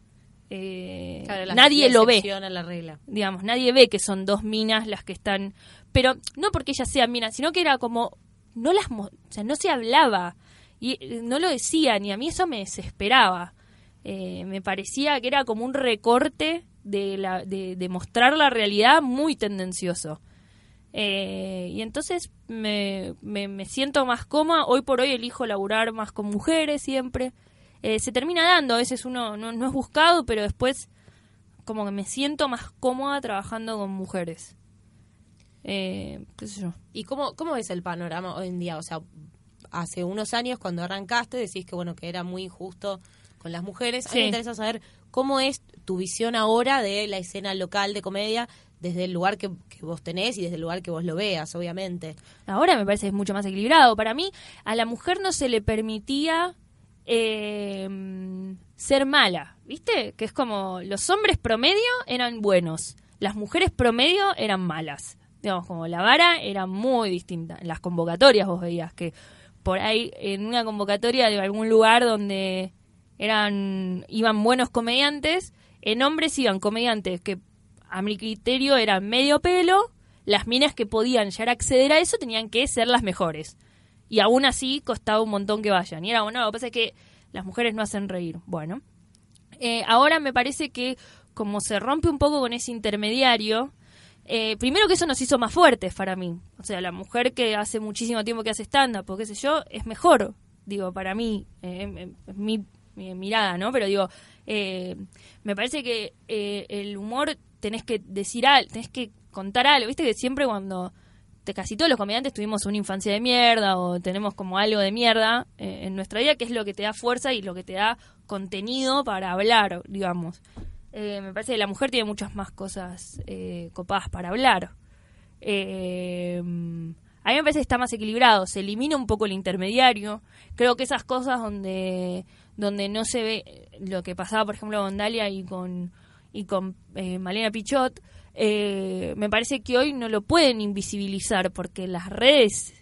eh, Claro, nadie lo ve la regla. digamos, nadie ve que son dos minas las que están, pero no porque ellas sean minas, sino que era como, no las, o sea, no se hablaba, y eh, no lo decían, y a mí eso me desesperaba. Eh, me parecía que era como un recorte de, la, de, de mostrar la realidad muy tendencioso. Eh, y entonces me, me, me siento más cómoda. Hoy por hoy elijo laburar más con mujeres siempre. Eh, se termina dando, a veces uno no, no es buscado, pero después como que me siento más cómoda trabajando con mujeres. Eh, qué sé yo. ¿Y cómo, cómo es el panorama hoy en día? O sea, hace unos años cuando arrancaste decís que bueno que era muy injusto con las mujeres. A mí me interesa saber cómo es tu visión ahora de la escena local de comedia desde el lugar que, vos tenés y desde el lugar que vos lo veas, obviamente. Ahora me parece que es mucho más equilibrado. Para mí, a la mujer no se le permitía eh, ser mala, ¿viste? Que es como los hombres promedio eran buenos, las mujeres promedio eran malas. Digamos, como la vara era muy distinta. En las convocatorias vos veías que por ahí en una convocatoria de algún lugar donde eran iban buenos comediantes, en hombres iban comediantes que a mi criterio eran medio pelo, las minas que podían llegar a acceder a eso tenían que ser las mejores. Y aún así costaba un montón que vayan. Y era bueno, lo que pasa es que las mujeres no hacen reír. Bueno, eh, ahora me parece que como se rompe un poco con ese intermediario, eh, primero que eso nos hizo más fuertes para mí. O sea, la mujer que hace muchísimo tiempo que hace stand-up, o qué sé yo, es mejor, digo, para mí, eh, mi, mi mirada, ¿no? Pero digo, me parece que el humor tenés que decir algo, tenés que contar algo. Viste que siempre cuando te, casi todos los comediantes tuvimos una infancia de mierda o tenemos como algo de mierda eh, en nuestra vida, que es lo que te da fuerza y lo que te da contenido para hablar, digamos. Eh, me parece que la mujer tiene muchas más cosas eh, copadas para hablar. Eh, a mí me parece que está más equilibrado, se elimina un poco el intermediario. Creo que esas cosas donde, donde no se ve lo que pasaba, por ejemplo, con Dalia y con, y con eh, Malena Pichot, eh, me parece que hoy no lo pueden invisibilizar porque las redes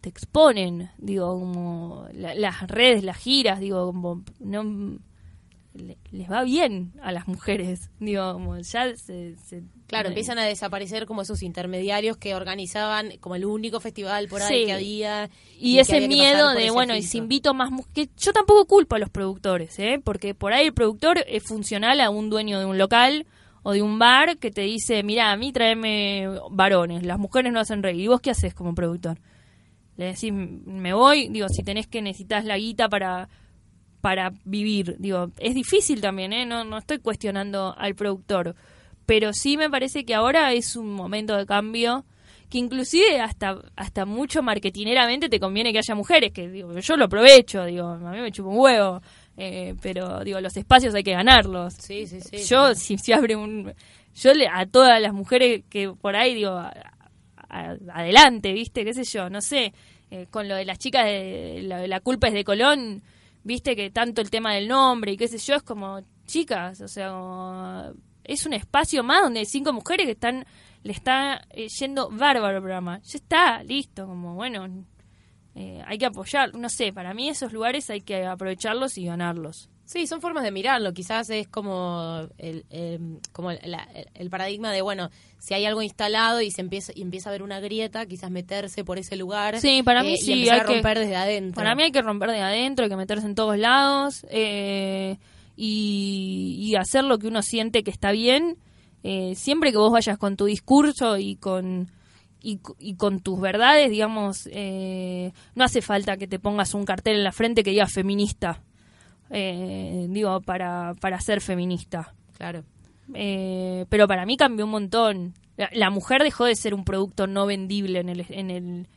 te exponen, digo, como la- las redes, las giras, digo, como no le- les va bien a las mujeres, digo, como ya se- Claro, empiezan a desaparecer como esos intermediarios que organizaban como el único festival por ahí Sí. que había. y, ese había miedo de bueno y filtro. si invito más que yo tampoco culpo a los productores eh porque por ahí el productor es funcional a un dueño de un local o de un bar que te dice mira a mí tráeme varones las mujeres no hacen reír y vos qué haces como productor le decís me voy digo si tenés que necesitas la guita para para vivir. Digo, es difícil también, ¿eh? No, no estoy cuestionando al productor, pero sí me parece que ahora es un momento de cambio que inclusive hasta hasta mucho marketineramente te conviene que haya mujeres, que digo, yo lo aprovecho, digo, a mí me chupa un huevo, eh, pero digo, los espacios hay que ganarlos. Sí, sí, sí. Yo, si se abre un... Yo le, a todas las mujeres que por ahí, digo, a- a- adelante, ¿viste? ¿Qué sé yo? No sé. eh, con lo de las chicas de la, la culpa es de Colón, ¿viste? Que tanto el tema del nombre y qué sé yo, es como, chicas, o sea, como- es un espacio más donde hay cinco mujeres que están, le está eh, yendo bárbaro el programa. Ya está, listo, como, bueno, eh, hay que apoyar, no sé, para mí esos lugares hay que aprovecharlos y ganarlos. Sí, son formas de mirarlo. Quizás es como el, como el, la- el paradigma de, bueno, si hay algo instalado y se empieza y empieza a ver una grieta, quizás meterse por ese lugar. Sí, para mí eh, sí, Y hay a que- romper desde adentro. Para mí hay que romper de adentro, hay que meterse en todos lados eh, y, y hacer lo que uno siente que está bien. eh, siempre que vos vayas con tu discurso y con y, con tus verdades, digamos, eh, no hace falta que te pongas un cartel en la frente que diga feminista. eh, digo, para, para ser feminista. Claro. Eh, pero para mí cambió un montón. La, la mujer dejó de ser un producto no vendible en el, en el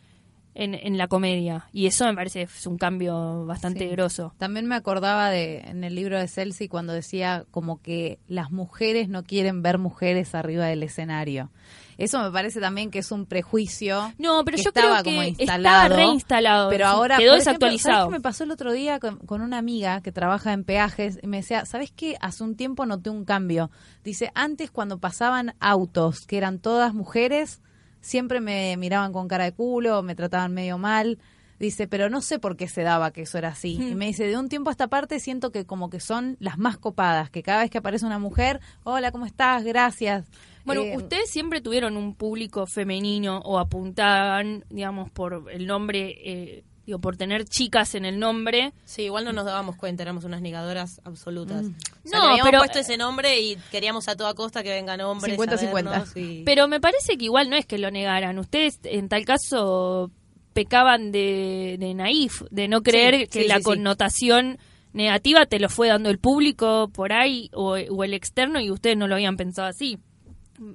en, en la comedia y eso me parece es un cambio bastante Sí. grosso. También me acordaba de en el libro de Celsi cuando decía como que las mujeres no quieren ver mujeres arriba del escenario. Eso me parece también que es un prejuicio. No, pero que yo estaba creo que como estaba instalado, reinstalado. Pero ahora quedó por ejemplo, desactualizado. ¿sabes qué me pasó el otro día con, con una amiga que trabaja en peajes y me decía, ¿sabes qué? Hace un tiempo noté un cambio. Dice, antes cuando pasaban autos que eran todas mujeres, siempre me miraban con cara de culo, me trataban medio mal. Dice, pero no sé por qué se daba que eso era así. Y me dice, de un tiempo a esta parte siento que como que son las más copadas, que cada vez que aparece una mujer, hola, ¿cómo estás? Gracias. Bueno, Eh, ustedes siempre tuvieron un público femenino o apuntaban, digamos, por el nombre, eh, digo, por tener chicas en el nombre. Sí, igual no nos dábamos cuenta, éramos unas negadoras absolutas. Mm. O sea, No, habíamos pero- puesto ese nombre y queríamos a toda costa que vengan hombres. 50-50. a vernos y- Pero me parece que igual no es que lo negaran. Ustedes, en tal caso, pecaban de, de naif, de no creer Sí, que sí, la sí, sí. connotación negativa te lo fue dando el público por ahí o, o el externo y ustedes no lo habían pensado así.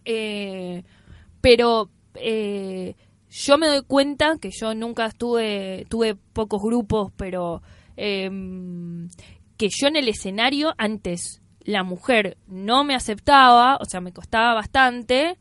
Eh, pero eh, yo me doy cuenta que yo nunca estuve, tuve pocos grupos, pero eh, que yo en el escenario antes la mujer no me aceptaba, o sea, me costaba bastante.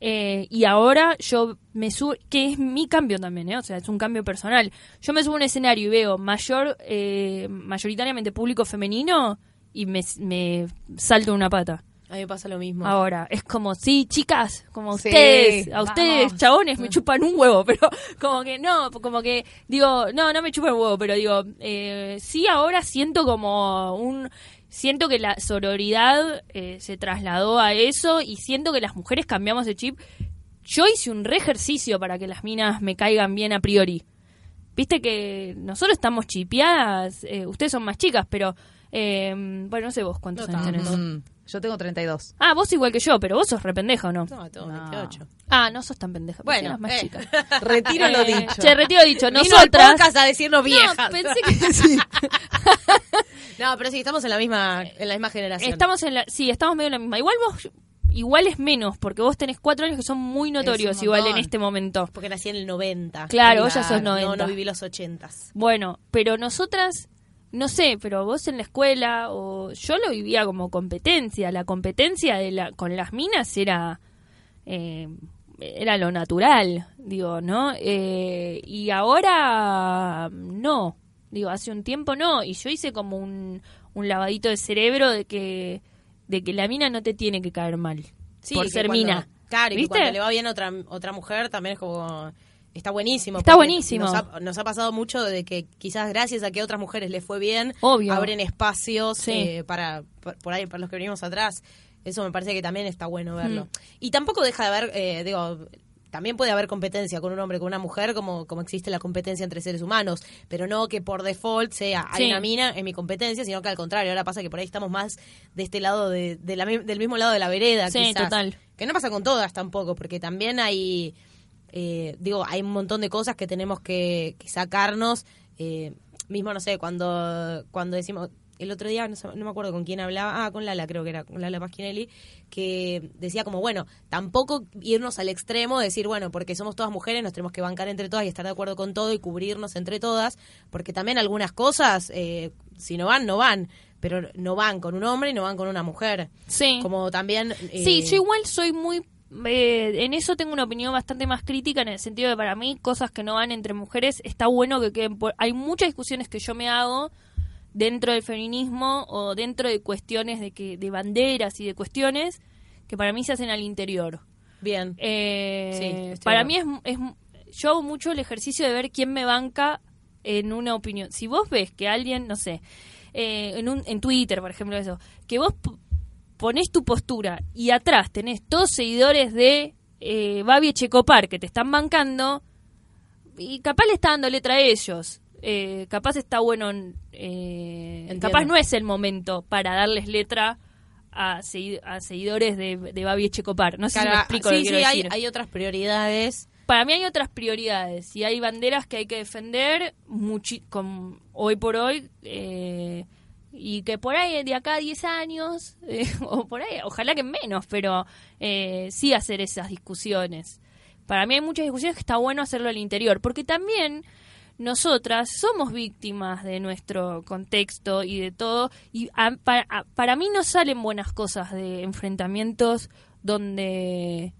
eh, y ahora yo me subo, que es mi cambio también, ¿eh? o sea, es un cambio personal. Yo me subo a un escenario y veo mayor, eh, mayoritariamente público femenino y me, me salto una pata. A mí me pasa lo mismo. Ahora, es como, sí, chicas, como Sí, ustedes, a ustedes, vamos. chabones, me chupan un huevo, pero como que no, como que digo, no, no me chupan un huevo, pero digo, eh, sí, ahora siento como un, siento que la sororidad eh, se trasladó a eso y siento que las mujeres cambiamos de chip. Yo hice un re ejercicio para que las minas me caigan bien a priori. Viste que nosotros estamos chipeadas, eh, ustedes son más chicas, pero, eh, bueno, no sé vos cuántos No años tenés. Yo tengo 32. Ah, vos igual que yo, pero vos sos re pendeja, ¿o no? No, tengo No. 28. Ah, no sos tan pendeja. Bueno, eras más eh. chica. Retiro lo Eh, dicho. Che, retiro lo dicho. Vino al Nosotras... a decirnos viejas. No, pensé que sí. No, pero sí, estamos en la misma, en la misma generación. Estamos en la... Sí, estamos medio en la misma. Igual vos... Igual es menos, porque vos tenés cuatro años que son muy notorios igual en este momento. Porque nací en el 90. Claro, vos ya sos No, 90. no viví los 80. Bueno, pero nosotras, no sé, pero vos en la escuela, o yo lo vivía como competencia. La competencia de la, con las minas era, eh, era lo natural, digo, ¿no? Eh, y ahora no, digo, hace un tiempo no. Y yo hice como un, un lavadito de cerebro de que, de que la mina no te tiene que caer mal Sí, por ser cuando- mina. Claro, y ¿Viste? cuando le va bien otra, otra mujer también es como... Está buenísimo. Está buenísimo. Nos ha, nos ha pasado mucho de que quizás gracias a que a otras mujeres les fue bien, Obvio. abren espacios Sí. eh, para, por ahí, para los que venimos atrás. Eso me parece que también está bueno verlo. Mm. Y tampoco deja de haber, eh, digo, también puede haber competencia con un hombre, con una mujer, como, como existe la competencia entre seres humanos, pero no que por default sea hay Sí. una mina en mi competencia, sino que al contrario, ahora pasa que por ahí estamos más de este lado, de, de la del mismo lado de la vereda, Sí, quizás. total. Que no pasa con todas tampoco, porque también hay, eh, digo, hay un montón de cosas que tenemos que, que sacarnos. eh, mismo, no sé, cuando, cuando decimos, el otro día, no, no me acuerdo con quién hablaba, ah, con Lala creo que era, con Lala Pasquinelli, que decía como, bueno, tampoco irnos al extremo, de decir, bueno, porque somos todas mujeres, nos tenemos que bancar entre todas y estar de acuerdo con todo y cubrirnos entre todas, porque también algunas cosas, eh, si no van, no van, pero no van con un hombre y no van con una mujer. Sí. Como también... eh, Sí, yo igual soy muy... eh, en eso tengo una opinión bastante más crítica en el sentido de para mí cosas que no van entre mujeres está bueno que queden por... Hay muchas discusiones que yo me hago dentro del feminismo o dentro de cuestiones de que de banderas y de cuestiones que para mí se hacen al interior. Bien. Eh, Sí, para de mí es, es yo hago mucho el ejercicio de ver quién me banca en una opinión. Si vos ves que alguien, no sé, eh, en, un, en Twitter, por ejemplo, eso, que vos p- ponés tu postura y atrás tenés todos seguidores de eh, Babi Echecopar que te están bancando y capaz le está dando letra a ellos. Eh, capaz está bueno, eh, capaz no es el momento para darles letra a, segui- a seguidores de, de Babi Echecopar. No sé si me explico lo que sí, hay, decir. hay otras prioridades. Para mí hay otras prioridades y hay banderas que hay que defender muchi- con, hoy por hoy eh, y que por ahí de acá a 10 años eh, o por ahí, ojalá que menos, pero eh, sí hacer esas discusiones. Para mí hay muchas discusiones que está bueno hacerlo al interior, porque también nosotras somos víctimas de nuestro contexto y de todo, y a- para, a- para mí no salen buenas cosas de enfrentamientos donde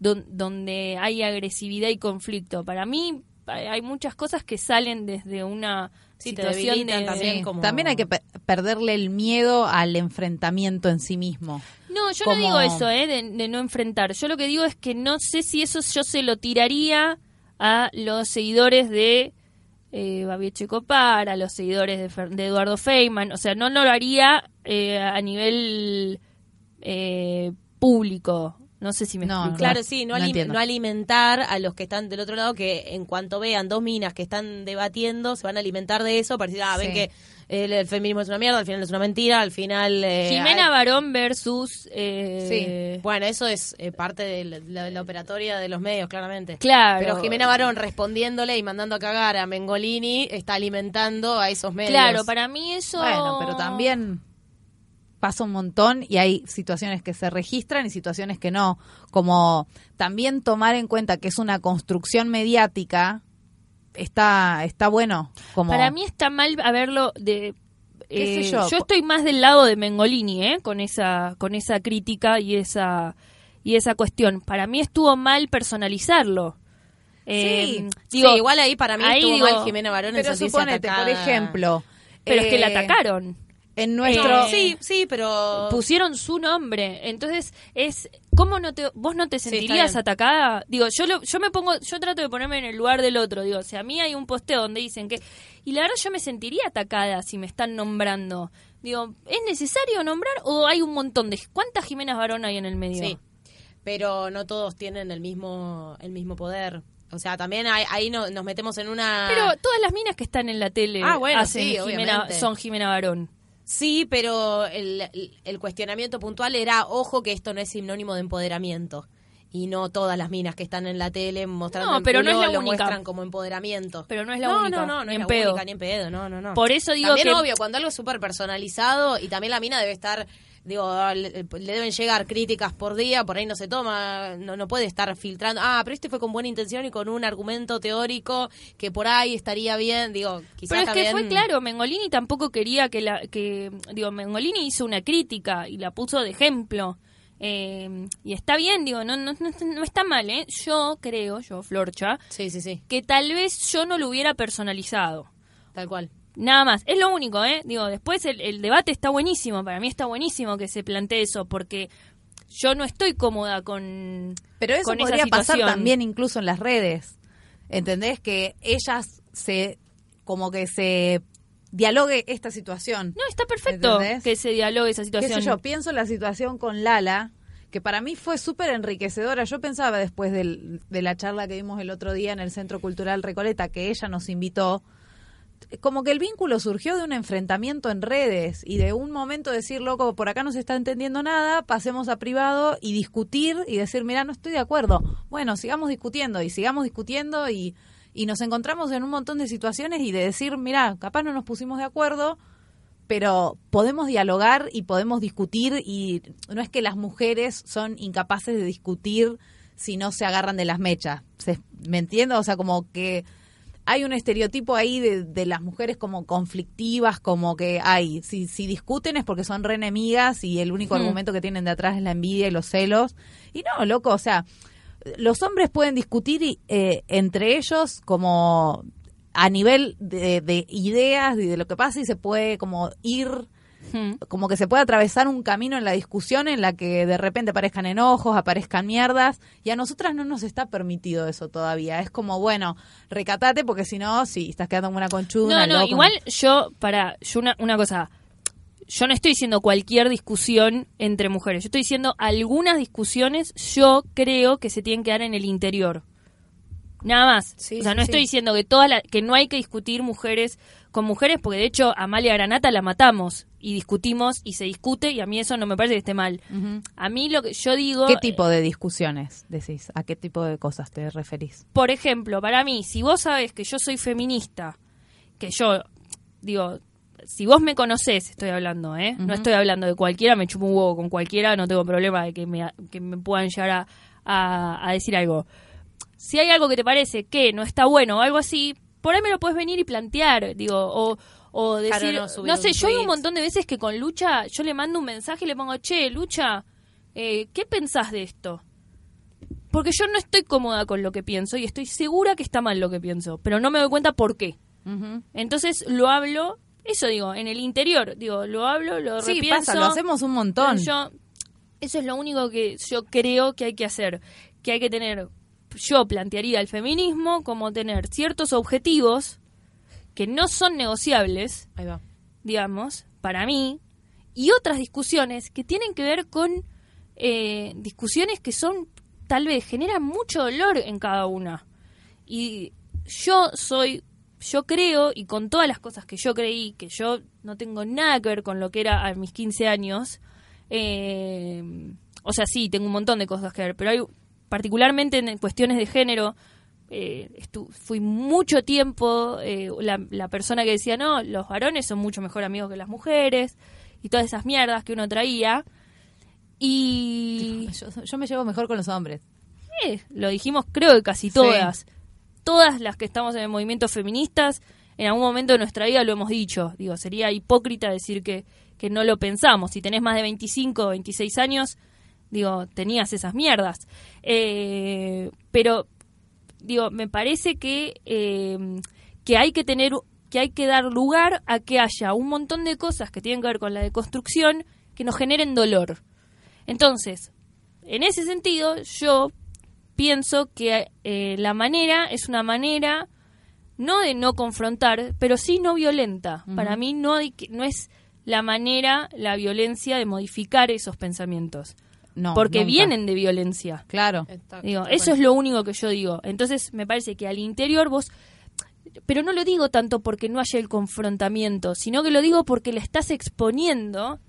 don- donde hay agresividad y conflicto. Para mí hay hay muchas cosas que salen desde una Sí, situación también Sí, como- También hay que pe- perderle el miedo al enfrentamiento en sí mismo. No, yo como- no digo eso, ¿eh? De, de no enfrentar. Yo lo que digo es que no sé si eso yo se lo tiraría a los seguidores de eh, Babi Echecopar, a los seguidores de, Fer- de Eduardo Feynman. O sea, no, no lo haría eh, a nivel eh, público. No sé si me No, explico. Claro, sí, no, no alim- entiendo. no alimentar a los que están del otro lado, que en cuanto vean dos minas que están debatiendo, se van a alimentar de eso para decir, ah, ven Sí. que el, el feminismo es una mierda, al final es una mentira, al final... eh, Jimena hay- Barón versus... eh, Bueno, eso es eh, parte de la, la- la operatoria de los medios, claramente. Claro. Pero Jimena Barón respondiéndole y mandando a cagar a Mengolini está alimentando a esos medios. Claro, para mí eso... Bueno, pero también pasa un montón y hay situaciones que se registran y situaciones que no. Como también tomar en cuenta que es una construcción mediática, está, está bueno. Como, Para mí está mal haberlo de... ¿Qué sé eh, yo? estoy más del lado de Mengolini, ¿eh? Con esa, con esa crítica y esa, y esa cuestión. Para mí estuvo mal personalizarlo. Eh, Sí, digo, igual ahí para mí ahí estuvo digo- mal Jimena Barón en pero suponete, por ejemplo, Pero es que la eh, atacaron. En nuestro... Eh, Sí, sí, pero... pusieron su nombre. Entonces, es ¿cómo no te vos no te sentirías atacada? Digo, yo lo- yo me pongo yo trato de ponerme en el lugar del otro, digo, si a mí hay un posteo donde dicen que y la verdad yo me sentiría atacada si me están nombrando. Digo, ¿es necesario nombrar o hay un montón de cuántas Jimenas Barón hay en el medio? Sí, pero no todos tienen el mismo el mismo poder. O sea, también hay- ahí no- nos metemos en una... Pero todas las minas que están en la tele Ah, bueno, hacen sí, Jimena- son Jimena Barón. Sí, pero el, el- cuestionamiento puntual era, ojo, que esto no es sinónimo de empoderamiento. Y no todas las minas que están en la tele mostrando No, el no es la lo única. muestran como empoderamiento. Pero no es la no, única, No, no, no ni es en la pedo. única ni en pedo, no, no, no. Por eso digo También que obvio, cuando algo es súper personalizado y también la mina debe estar, digo, le, le deben llegar críticas por día, por ahí no se toma, no, no puede estar filtrando, ah, pero este fue con buena intención y con un argumento teórico que por ahí estaría bien, digo, quizás Pero es que fue claro, Mengolini tampoco quería que la que digo, Mengolini hizo una crítica y la puso de ejemplo. Eh, y está bien, digo, no, no, no, no está mal, ¿eh? Yo creo, yo, Florcha, Sí, sí, sí, que tal vez yo no lo hubiera personalizado. tal cual. Nada más, es lo único, ¿eh? Digo, después el, el debate está buenísimo, para mí está buenísimo que se plantee eso, porque yo no estoy cómoda con... Pero eso con esa podría pasar también incluso en las redes. ¿Entendés? Que ellas se como que se dialogue esta situación. No, está perfecto ¿Entendés? que se dialogue esa ¿Qué situación. sé yo? Pienso en la situación con Lala, que para mí fue súper enriquecedora. Yo pensaba después del- de la charla que vimos el otro día en el Centro Cultural Recoleta, que ella nos invitó, como que el vínculo surgió de un enfrentamiento en redes y de un momento decir, loco, por acá no se está entendiendo nada, pasemos a privado y discutir y decir, mira, no estoy de acuerdo. Bueno, sigamos discutiendo y sigamos discutiendo y, y nos encontramos en un montón de situaciones y de decir, mira, capaz no nos pusimos de acuerdo, pero podemos dialogar y podemos discutir y no es que las mujeres son incapaces de discutir si no se agarran de las mechas. ¿Se- ¿Me entiendo? O sea, como que hay un estereotipo ahí de, de las mujeres como conflictivas, como que hay, si, si discuten es porque son re enemigas y el único argumento que tienen de atrás es la envidia y los celos. Y no, loco, o sea, los hombres pueden discutir y, eh, entre ellos como a nivel de, de ideas y de lo que pasa y se puede como ir Como que se puede atravesar un camino en la discusión en la que de repente aparezcan enojos, aparezcan mierdas, y a nosotras no nos está permitido eso todavía. Es como, bueno, recatate porque si no, sí, estás quedando como una conchuda. No, no, loco. igual yo, para, yo una, una cosa, yo no estoy diciendo cualquier discusión entre mujeres, yo estoy diciendo algunas discusiones yo creo que se tienen que dar en el interior. Nada más. Sí, o sea, sí, no sí. estoy diciendo que todas la- que no hay que discutir mujeres con mujeres, porque de hecho Amalia Granata la matamos y discutimos y se discute y a mí eso no me parece que esté mal. A mí lo que yo digo, ¿Qué tipo de discusiones decís? ¿A qué tipo de cosas te referís? por ejemplo, para mí, si vos sabes que yo soy feminista, que yo, digo, si vos me conocés, estoy hablando, ¿eh? No estoy hablando de cualquiera, me chupo un huevo con cualquiera, no tengo problema de que me, que me puedan llegar a, a- a decir algo. Si hay algo que te parece que no está bueno o algo así, por ahí me lo puedes venir y plantear, digo, o, o Claro, decir, no, no, subir sé, yo hay un montón de veces que con Lucha, yo le mando un mensaje y le pongo, che, Lucha, eh, ¿qué pensás de esto? Porque yo no estoy cómoda con lo que pienso y estoy segura que está mal lo que pienso, pero no me doy cuenta por qué. Entonces lo hablo, eso digo, en el interior, digo, lo hablo, lo Sí, repienso. pasa, lo hacemos un montón. Yo, eso es lo único que yo creo que hay que hacer, que hay que tener, yo plantearía el feminismo como tener ciertos objetivos que no son negociables, Ahí va. digamos, para mí, y otras discusiones que tienen que ver con eh, discusiones que son, tal vez, generan mucho dolor en cada una. Y yo soy, yo creo, y con todas las cosas que yo creí, que yo no tengo nada que ver con lo que era a mis 15 años, eh, o sea, sí, tengo un montón de cosas que ver, pero hay, particularmente en cuestiones de género, eh, fui mucho tiempo eh, la, la persona que decía, no, los varones son mucho mejor amigos que las mujeres, y todas esas mierdas que uno traía. Y Yo, yo me llevo mejor con los hombres. eh, lo dijimos creo que casi Sí. todas. Todas las que estamos en el movimiento feministas, en algún momento de nuestra vida lo hemos dicho. Digo, sería hipócrita decir que, que no lo pensamos. Si tenés más de 25 o 26 años, digo, tenías esas mierdas. Eh, pero, digo, me parece que, eh, que hay que tener que hay que dar lugar a que haya un montón de cosas que tienen que ver con la deconstrucción que nos generen dolor. Entonces, en ese sentido, yo pienso que eh, la manera es una manera no de no confrontar, pero sí no violenta. Para mí no, hay que- no es la manera, la violencia de modificar esos pensamientos, No, porque nunca. vienen de violencia. Claro. Digo, eso es lo único que yo digo. Entonces, me parece que al interior vos pero no lo digo tanto porque no haya el confrontamiento, sino que lo digo porque le estás exponiendo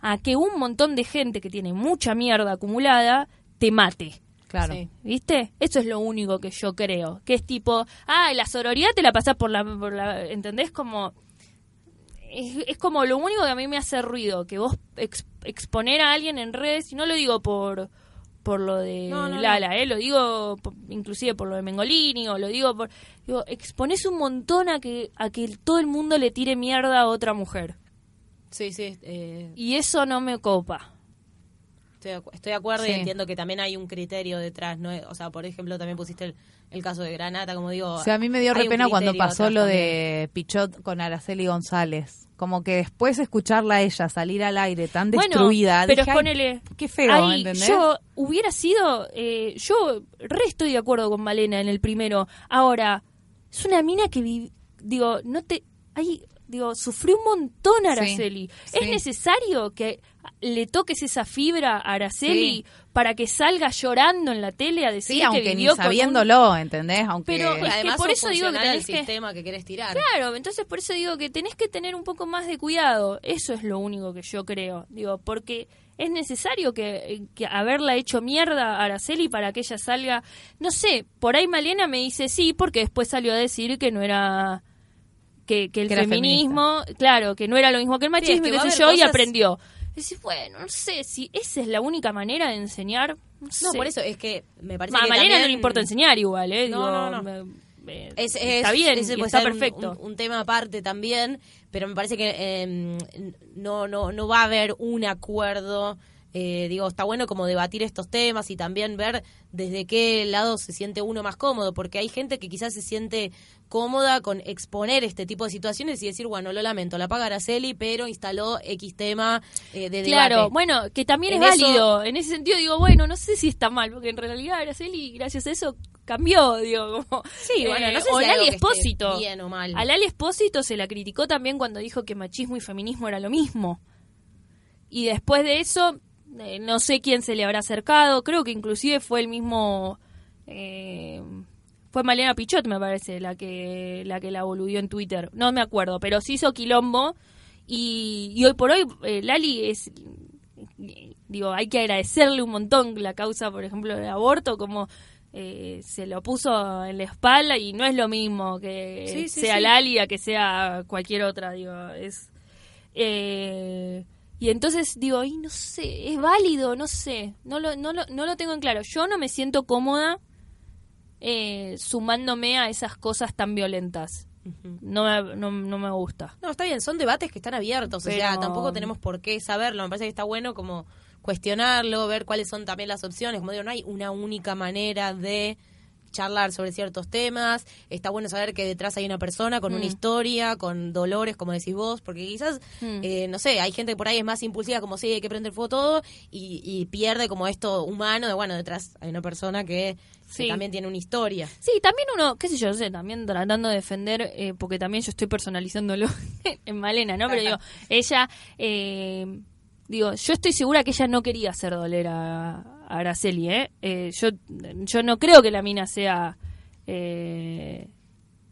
a que un montón de gente que tiene mucha mierda acumulada te mate. Claro. Sí. ¿Viste? Eso es lo único que yo creo. Que es tipo, ah, la sororidad te la pasás por la, por la ¿entendés? Como, es, es como lo único que a mí me hace ruido, que vos ex- exponer a alguien en redes, y no lo digo por por lo de No, no, Lala, ¿eh? lo digo por- inclusive por lo de Mengolini, o lo digo por... Digo, exponés un montón a que, a que todo el mundo le tire mierda a otra mujer. Sí, sí. eh, Y eso no me copa. Estoy estoy de acuerdo Sí. y entiendo que también hay un criterio detrás, ¿no? O sea, por ejemplo, también pusiste el, el caso de Granata, como digo. O sea, a mí me dio re pena cuando pasó lo también. de Pichot con Araceli González. Como que después escucharla a ella salir al aire tan destruida. Bueno, pero dije, "Ay, ponele. Qué feo, ahí ¿entendés? Yo hubiera sido. eh, yo re estoy de acuerdo con Malena en el primero. Ahora, es una mina que. vi- digo, no te. Hay, digo, sufrió un montón Araceli. Sí, ¿Es sí. necesario que le toques esa fibra a Araceli para que salga llorando en la tele a decir Sí, que aunque ni vivió un- sabiéndolo, ¿entendés? Aunque Pero- Es que Además, por eso digo que tenés que- sistema que querés tirar. Claro, entonces por eso digo que tenés que tener un poco más de cuidado. Eso es lo único que yo creo. Digo, porque es necesario que, que haberla hecho mierda a Araceli para que ella salga. No sé, por ahí Malena me dice sí, porque después salió a decir que no era. Que, que el Que feminismo, claro, que no era lo mismo que el Sí, es machismo, que y sé haber yo, y aprendió. Decís, bueno, no sé si esa es la única manera de enseñar. No, No, sé. por eso es que me parece Ma, a que Malena no también- le importa enseñar igual, ¿eh? No, Digo, no, no. me- Es, está es- bien, ese puede está ser perfecto. Un, un tema aparte también, pero me parece que eh, no, no, no va a haber un acuerdo. Eh, digo, está bueno como debatir estos temas y también ver desde qué lado se siente uno más cómodo, porque hay gente que quizás se siente cómoda con exponer este tipo de situaciones y decir, bueno, lo lamento, la paga Araceli, pero instaló X tema eh, de Claro, debate. bueno, que también En es eso- válido. En ese sentido digo, bueno, no sé si está mal, porque en realidad Araceli, gracias a eso, cambió, digo, como... Sí, bueno, no sé o si Lali Espósito. bien o mal. A Lali Espósito se la criticó también cuando dijo que machismo y feminismo era lo mismo. Y después de eso, eh, no sé quién se le habrá acercado, creo que inclusive fue el mismo... eh, fue Malena Pichot, me parece, la que la que la boludió en Twitter. No me acuerdo, pero se hizo quilombo. Y, y hoy por hoy, eh, Lali es. Digo, hay que agradecerle un montón la causa, por ejemplo, del aborto, como eh, se lo puso en la espalda y no es lo mismo que Sí, sí, sea sí. Lali a que sea cualquier otra, digo, es. eh, y entonces digo, y no sé, es válido, no sé, no lo, no lo, no lo tengo en claro. Yo no me siento cómoda eh, sumándome a esas cosas tan violentas. No me, no, no me gusta. No, está bien, son debates que están abiertos, o sea, Pero- tampoco tenemos por qué saberlo, me parece que está bueno como cuestionarlo, ver cuáles son también las opciones, como digo, no hay una única manera de charlar sobre ciertos temas, está bueno saber que detrás hay una persona con una Mm. historia, con dolores, como decís vos, porque quizás, Mm. eh, no sé, hay gente que por ahí es más impulsiva, como sí, hay que prender fuego todo, y, y pierde como esto humano de, bueno, detrás hay una persona que, también tiene una historia. Sí, también uno, qué sé yo, no sé, también tratando de defender, eh, porque también yo estoy personalizándolo en Malena, ¿no? Pero digo, ella, eh, digo, yo estoy segura que ella no quería hacer doler a Araceli, ¿eh? Eh, yo, yo no creo que la mina sea, eh,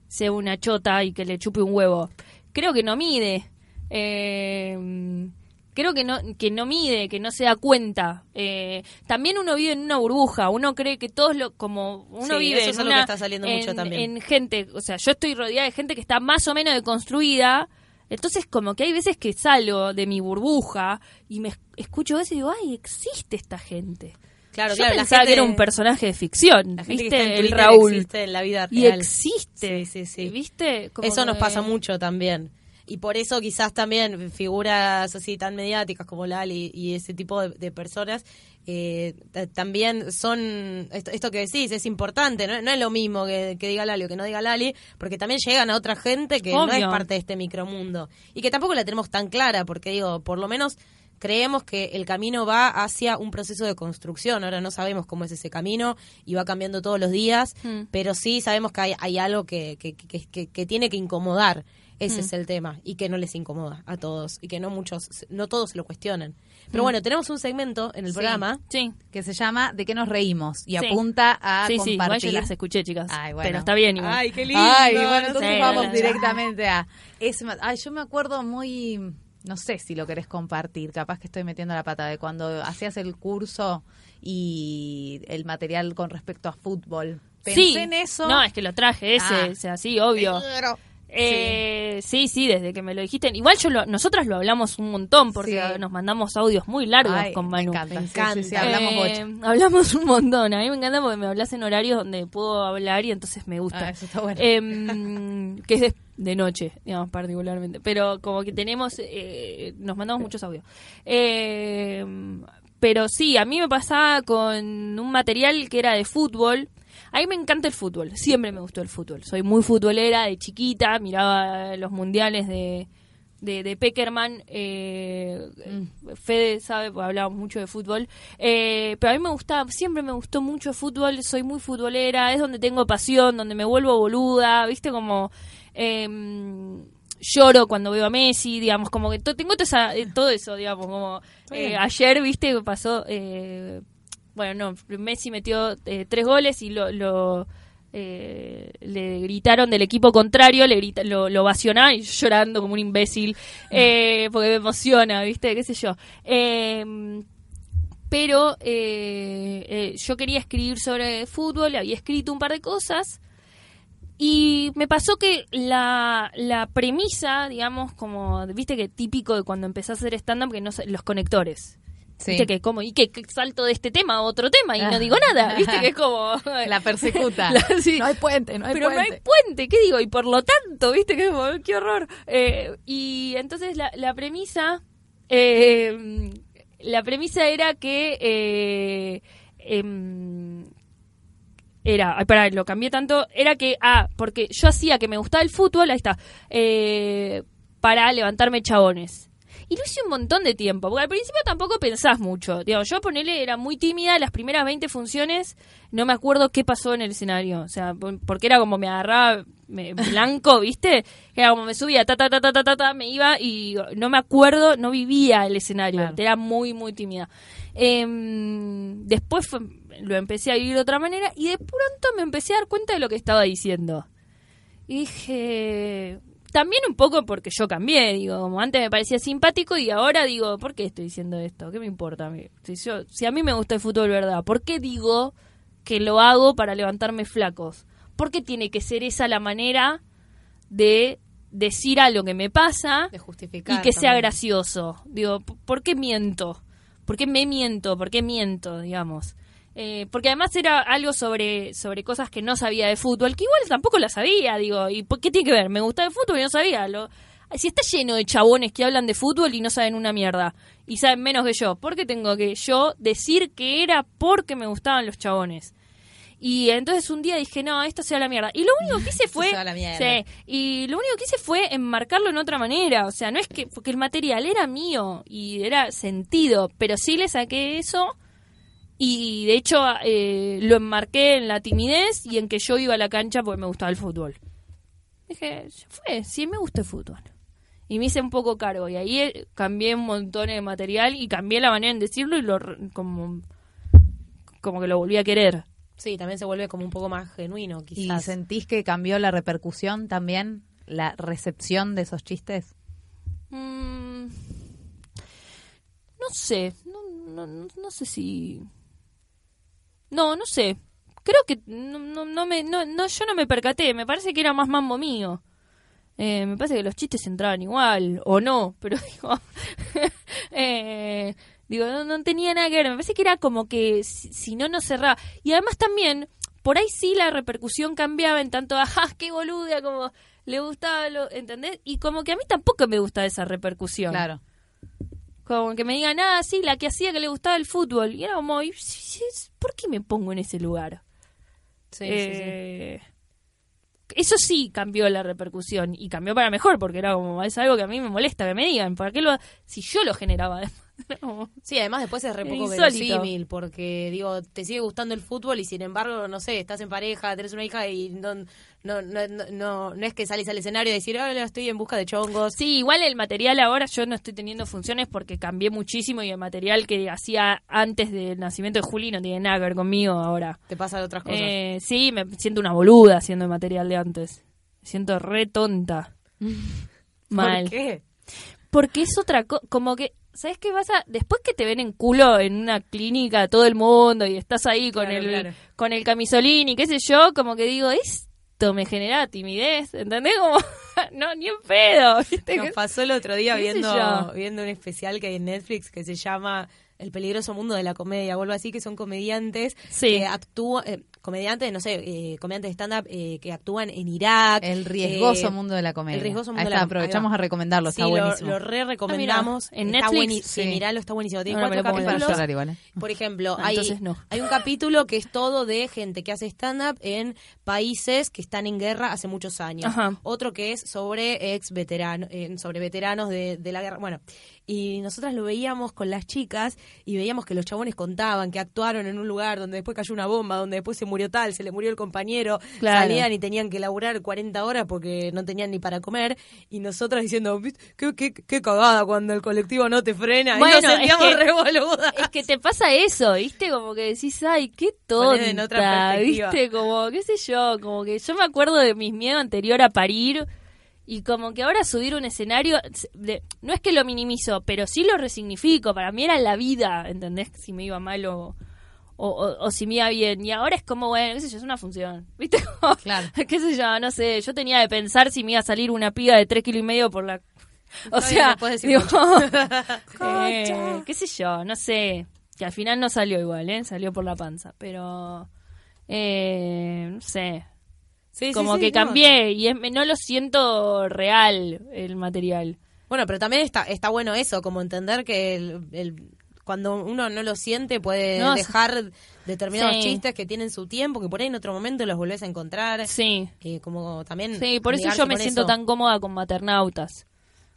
sea una chota y que le chupe un huevo. Creo que no mide. Eh, creo que no que no mide, que no se da cuenta. Eh, también uno vive en una burbuja, uno cree que todos lo como uno Sí, vive eso en es una que está saliendo mucho en- también. en gente, o sea, yo estoy rodeada de gente que está más o menos deconstruida. Entonces, como que hay veces que salgo de mi burbuja y me es- escucho eso y digo, ay, existe esta gente. Claro, Yo claro, la pensaba gente- que era un personaje de ficción, La gente que ¿viste? está en el Raúl. existe en la vida Y real. existe. Sí, sí, sí. ¿Viste? Como Eso nos pasa mucho también. Y por eso quizás también figuras así tan mediáticas como Lali y ese tipo de, de personas eh, ta- también son, esto, esto que decís, es importante, ¿no? No es lo mismo que, que diga Lali o que no diga Lali, porque también llegan a otra gente que no es parte de este micromundo. Y que tampoco la tenemos tan clara, porque digo, por lo menos creemos que el camino va hacia un proceso de construcción. Ahora no sabemos cómo es ese camino y va cambiando todos los días, Mm. pero sí sabemos que hay, hay algo que, que, que- que- que tiene que incomodar. Ese es el tema y que no les incomoda a todos y que no muchos, no todos se lo cuestionan. Pero bueno, tenemos un segmento en el Sí. programa. Sí. que se llama ¿De qué nos reímos? Y Sí. apunta a sí, sí, compartir. yo las escuché, chicas. Ay, bueno. Pero está bien igual. Ay, qué lindo. Ay, bueno, entonces Sí, vamos directamente a... Es, ay, yo me acuerdo muy... No sé si lo querés compartir, capaz que estoy metiendo la pata de cuando hacías el curso y el material con respecto a fútbol. Pensé sí. en eso. No, es que lo traje ese, Ah. o sea, sí, obvio. Pero- Eh, sí, sí, desde que me lo dijiste. Igual yo lo, nosotras lo hablamos un montón porque Sí. nos mandamos audios muy largos Ay, con me Manu. encanta. Me sí, sí, sí, encanta. hablamos Eh, mucho. hablamos un montón. A mí me encanta porque me hablas en horarios donde puedo hablar y entonces me gusta. Ah, eso está bueno. Em, que es de, de noche, digamos, particularmente. Pero como que tenemos, eh, nos mandamos muchos audios. Em, pero sí, a mí me pasaba con un material que era de fútbol. A mí me encanta el fútbol, siempre me gustó el fútbol. Soy muy futbolera de chiquita, miraba los mundiales de, de, de Peckerman. Eh, Fede sabe, porque hablábamos mucho de fútbol. Eh, pero a mí me gustaba, siempre me gustó mucho el fútbol, soy muy futbolera, es donde tengo pasión, donde me vuelvo boluda, ¿viste? Como. em, lloro cuando veo a Messi, digamos, como que tengo toda esa- eh, todo eso, digamos, como eh, ayer, viste, pasó, eh, bueno, no, Messi metió eh, tres goles y lo, lo, eh, le gritaron del equipo contrario, le grita, lo, lo ovacionaron y llorando como un imbécil, eh, porque me emociona, viste, qué sé yo. Eh, pero eh, eh, yo quería escribir sobre fútbol, había escrito un par de cosas y me pasó que la, la premisa, digamos, como, viste que típico de cuando empezás a hacer stand-up, que no los conectores. Sí. Viste que como, y que, que salto de este tema a otro tema y no digo nada, viste que es como... La persecuta. La- sí. No hay puente, no hay Pero puente. no hay puente, ¿qué digo? Y por lo tanto, ¿viste? Que como, qué horror. Eh, y entonces la, la premisa, eh, la premisa era que eh, em, era, ay, pará, lo cambié tanto, era que, ah, porque yo hacía que me gustaba el fútbol, ahí está, eh, para levantarme chabones. Y lo hice un montón de tiempo, porque al principio tampoco pensás mucho. Digamos, yo ponele, era muy tímida, las primeras 20 funciones, no me acuerdo qué pasó en el escenario. O sea, por- porque era como me agarraba me- blanco, ¿viste? Era como me subía, ta, ta, ta, ta, ta, ta, me iba y no me acuerdo, no vivía el escenario. Claro. Era muy, muy tímida. Em, después fue- lo empecé a vivir de otra manera y de pronto me empecé a dar cuenta de lo que estaba diciendo. Y dije, también un poco porque yo cambié, digo, como antes me parecía simpático y ahora digo, ¿por qué estoy diciendo esto? ¿Qué me importa a mí? Si, yo, si a mí me gusta el fútbol, ¿verdad? ¿Por qué digo que lo hago para levantarme flacos? ¿Por qué tiene que ser esa la manera de decir algo que me pasa De justificar. y que sea gracioso? Digo, ¿p- ¿por qué miento? ¿Por qué me miento? ¿Por qué miento, digamos? Eh, porque además era algo sobre, sobre cosas que no sabía de fútbol, que igual tampoco la sabía, digo, ¿y por qué tiene que ver? Me gustaba el fútbol y no sabía. Lo, si está lleno de chabones que hablan de fútbol y no saben una mierda, y saben menos que yo, ¿por qué tengo que yo decir que era porque me gustaban los chabones? Y entonces un día dije, no, esto sea la mierda. Y lo único que hice fue... se va a la mierda. Sí, y lo único que hice fue enmarcarlo en otra manera. O sea, no es que... Porque el material era mío y era sentido, pero sí le saqué eso y de hecho eh, lo enmarqué en la timidez y en que yo iba a la cancha porque me gustaba el fútbol. Dije, ya fue, sí me gusta el fútbol. Y me hice un poco cargo y ahí eh, cambié un montón de material y cambié la manera en decirlo y lo re- como, como que lo volví a querer. Sí, también se vuelve como un poco más genuino, ¿Y quizás. sentís que cambió la repercusión también? ¿La recepción de esos chistes? Mm, no sé, no, no, no, no sé si... No, no sé. Creo que no, no, no me, no, no, yo no me percaté, me parece que era más mambo mío. Eh, me parece que los chistes entraban igual, o no, pero digo, eh, digo, no, no tenía nada que ver, me parece que era como que si, no, no cerraba. Y además también, por ahí sí la repercusión cambiaba en tanto, ajá, qué boluda, como le gustaba, lo, ¿entendés? Y como que a mí tampoco me gusta esa repercusión. Claro. Como que me digan, ah, sí, la que hacía que le gustaba el fútbol. Y era como, "Y sí, sí, es- ¿por qué me pongo en ese lugar? Sí, sí, sí. Eh, Eso sí cambió la repercusión y cambió para mejor porque era como, es algo que a mí me molesta que me digan, ¿para qué lo, si yo lo generaba? Era como, Sí, además después es re poco insólito. verosímil, porque digo, te sigue gustando el fútbol y sin embargo, no sé, estás en pareja, tenés una hija y no, no, no, no, no, no es que salís al escenario y decir, hola, estoy en busca de chongos. Sí, igual el material ahora yo no estoy teniendo funciones porque cambié muchísimo y el material que hacía antes del nacimiento de Juli no tiene nada que ver conmigo ahora. Te pasa de otras cosas. Eh, sí, me siento una boluda haciendo el material de antes. Me siento re tonta. Mal. ¿Por qué? Porque es otra cosa, como que, ¿sabes qué pasa? Después que te ven en culo en una clínica todo el mundo y estás ahí con Claro, el claro. con el camisolín y qué sé yo, como que digo, esto me genera timidez, ¿entendés? Como, no, ni en pedo, ¿viste? Nos pasó el otro día viendo, viendo un especial que hay en Netflix que se llama El peligroso mundo de la comedia o algo así, que son comediantes Sí. que actúan, eh, comediantes, no sé, eh, comediantes de stand-up eh, que actúan en Irak. El riesgoso eh, mundo de la comedia. el riesgoso mundo Ahí de la aprovechamos a recomendarlo, Sí, está buenísimo. lo re recomendamos. Ah, mira, en Está Netflix, sí, sí. miralo, está buenísimo. Tiene me cuatro Para capítulos. igual, ¿eh? Por ejemplo, Ah, hay, no. hay un capítulo que es todo de gente que hace stand-up en países que están en guerra hace muchos años. Ajá. Otro que es sobre ex veteranos, sobre veteranos de, de la guerra. Bueno, y nosotras lo veíamos con las chicas y veíamos que los chabones contaban que actuaron en un lugar donde después cayó una bomba, donde después se murió tal, se le murió el compañero, Claro. salían y tenían que laburar 40 horas porque no tenían ni para comer y nosotras diciendo, "¿Viste? qué, qué, qué cagada cuando el colectivo no te frena Bueno, y nos sentíamos es que-. Es que te pasa eso, ¿viste? Como que decís, ay, qué Poner en otra tonta. ¿viste? Como, qué sé yo, como que yo me acuerdo de mis miedos anterior a parir y como que ahora subir un escenario, de- no es que lo minimizo, pero sí lo resignifico, para mí era la vida, ¿entendés? Si me iba mal o, o, o- o si me iba bien. Y ahora es como, bueno, qué sé yo, es una función, ¿viste? Claro. qué sé yo, no sé, yo tenía de pensar si me iba a salir una piba de tres kilos y medio por la... O sea, decir digo, eh, qué sé yo, no sé, que al final no salió igual, ¿eh? Salió por la panza, pero eh, no sé, Sí, como sí, que cambié y es- no lo siento real el material. Bueno, pero también está, está bueno eso, como entender que el, el- cuando uno no lo siente puede No, dejar determinados sí. chistes que tienen su tiempo, que por ahí en otro momento los volvés a encontrar. Sí, Eh, como también sí, por eso yo me siento eso. tan cómoda con maternautas.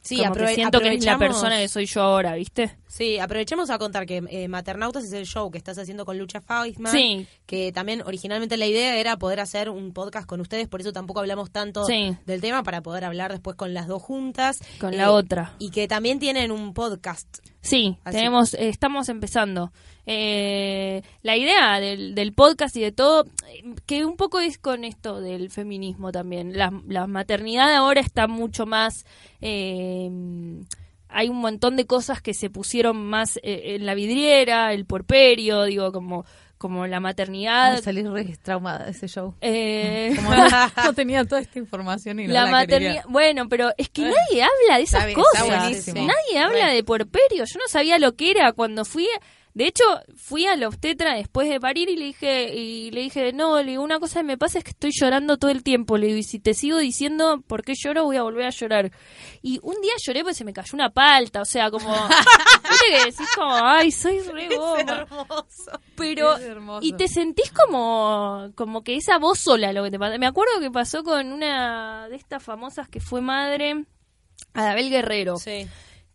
Sí, como que siento que es la persona que soy yo ahora, ¿viste? Sí, aprovechemos a contar que eh, Maternautas es el show que estás haciendo con Lucha Faisman. Sí. Que también originalmente la idea era poder hacer un podcast con ustedes, por eso tampoco hablamos tanto Sí. del tema, para poder hablar después con las dos juntas. Con Eh, la otra. Y que también tienen un podcast. Sí, Así. tenemos, eh, estamos empezando. Eh, la idea del, del podcast y de todo, que un poco es con esto del feminismo también. La, la maternidad ahora está mucho más... eh, hay un montón de cosas que se pusieron más eh, en la vidriera, el porperio, digo, como, como la maternidad. Ay, salí re traumada de ese show. eh, Como no, no tenía toda esta información y no la, la, maternidad. quería. Bueno, pero es que nadie habla de esas Está bien, está cosas. buenísimo. Nadie habla Re. de puerperio. Yo no sabía lo que era cuando fui. De hecho, fui a la obstetra después de parir y le dije, y le dije, no, le digo, una cosa que me pasa es que estoy llorando todo el tiempo. Le digo, y si te sigo diciendo por qué lloro, voy a volver a llorar. Y un día lloré porque se me cayó una palta, o sea, como, viste que decís como, ay, soy re goma. Pero, Es hermoso. y te sentís como, como que esa voz sola lo que te pasa. Me acuerdo que pasó con una de estas famosas que fue madre, Adabel Guerrero Sí.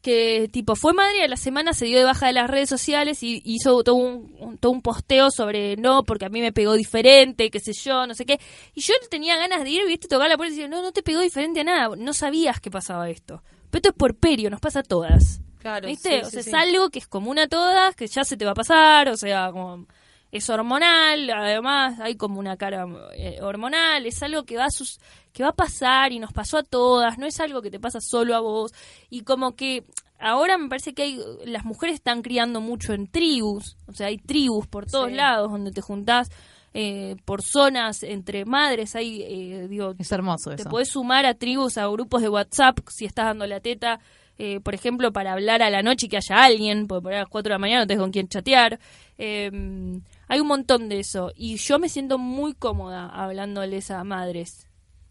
Que tipo fue madre a la semana se dio de baja de las redes sociales y hizo todo un, un- todo un posteo sobre no porque a mí me pegó diferente qué sé yo no sé qué y yo tenía ganas de ir viste tocar la puerta y decir no no te pegó diferente a nada no sabías que pasaba esto pero esto es por perio nos pasa a todas Claro, ¿Viste? sí, o sea, sí. es algo que es común a todas, que ya se te va a pasar, o sea, como es hormonal, además hay como una cara eh, hormonal, es algo que va a sus, que va a pasar y nos pasó a todas, no es algo que te pasa solo a vos y como que ahora me parece que hay las mujeres están criando mucho en tribus, o sea, hay tribus por todos Sí. lados donde te juntás eh, por zonas entre madres, hay eh, digo Es hermoso te eso. podés sumar a tribus, a grupos de WhatsApp, si estás dando la teta, eh, por ejemplo, para hablar a la noche y que haya alguien, porque por ahí a las 4 de la mañana no tenés con quién chatear. Eh, hay un montón de eso. Y yo me siento muy cómoda hablándoles a madres.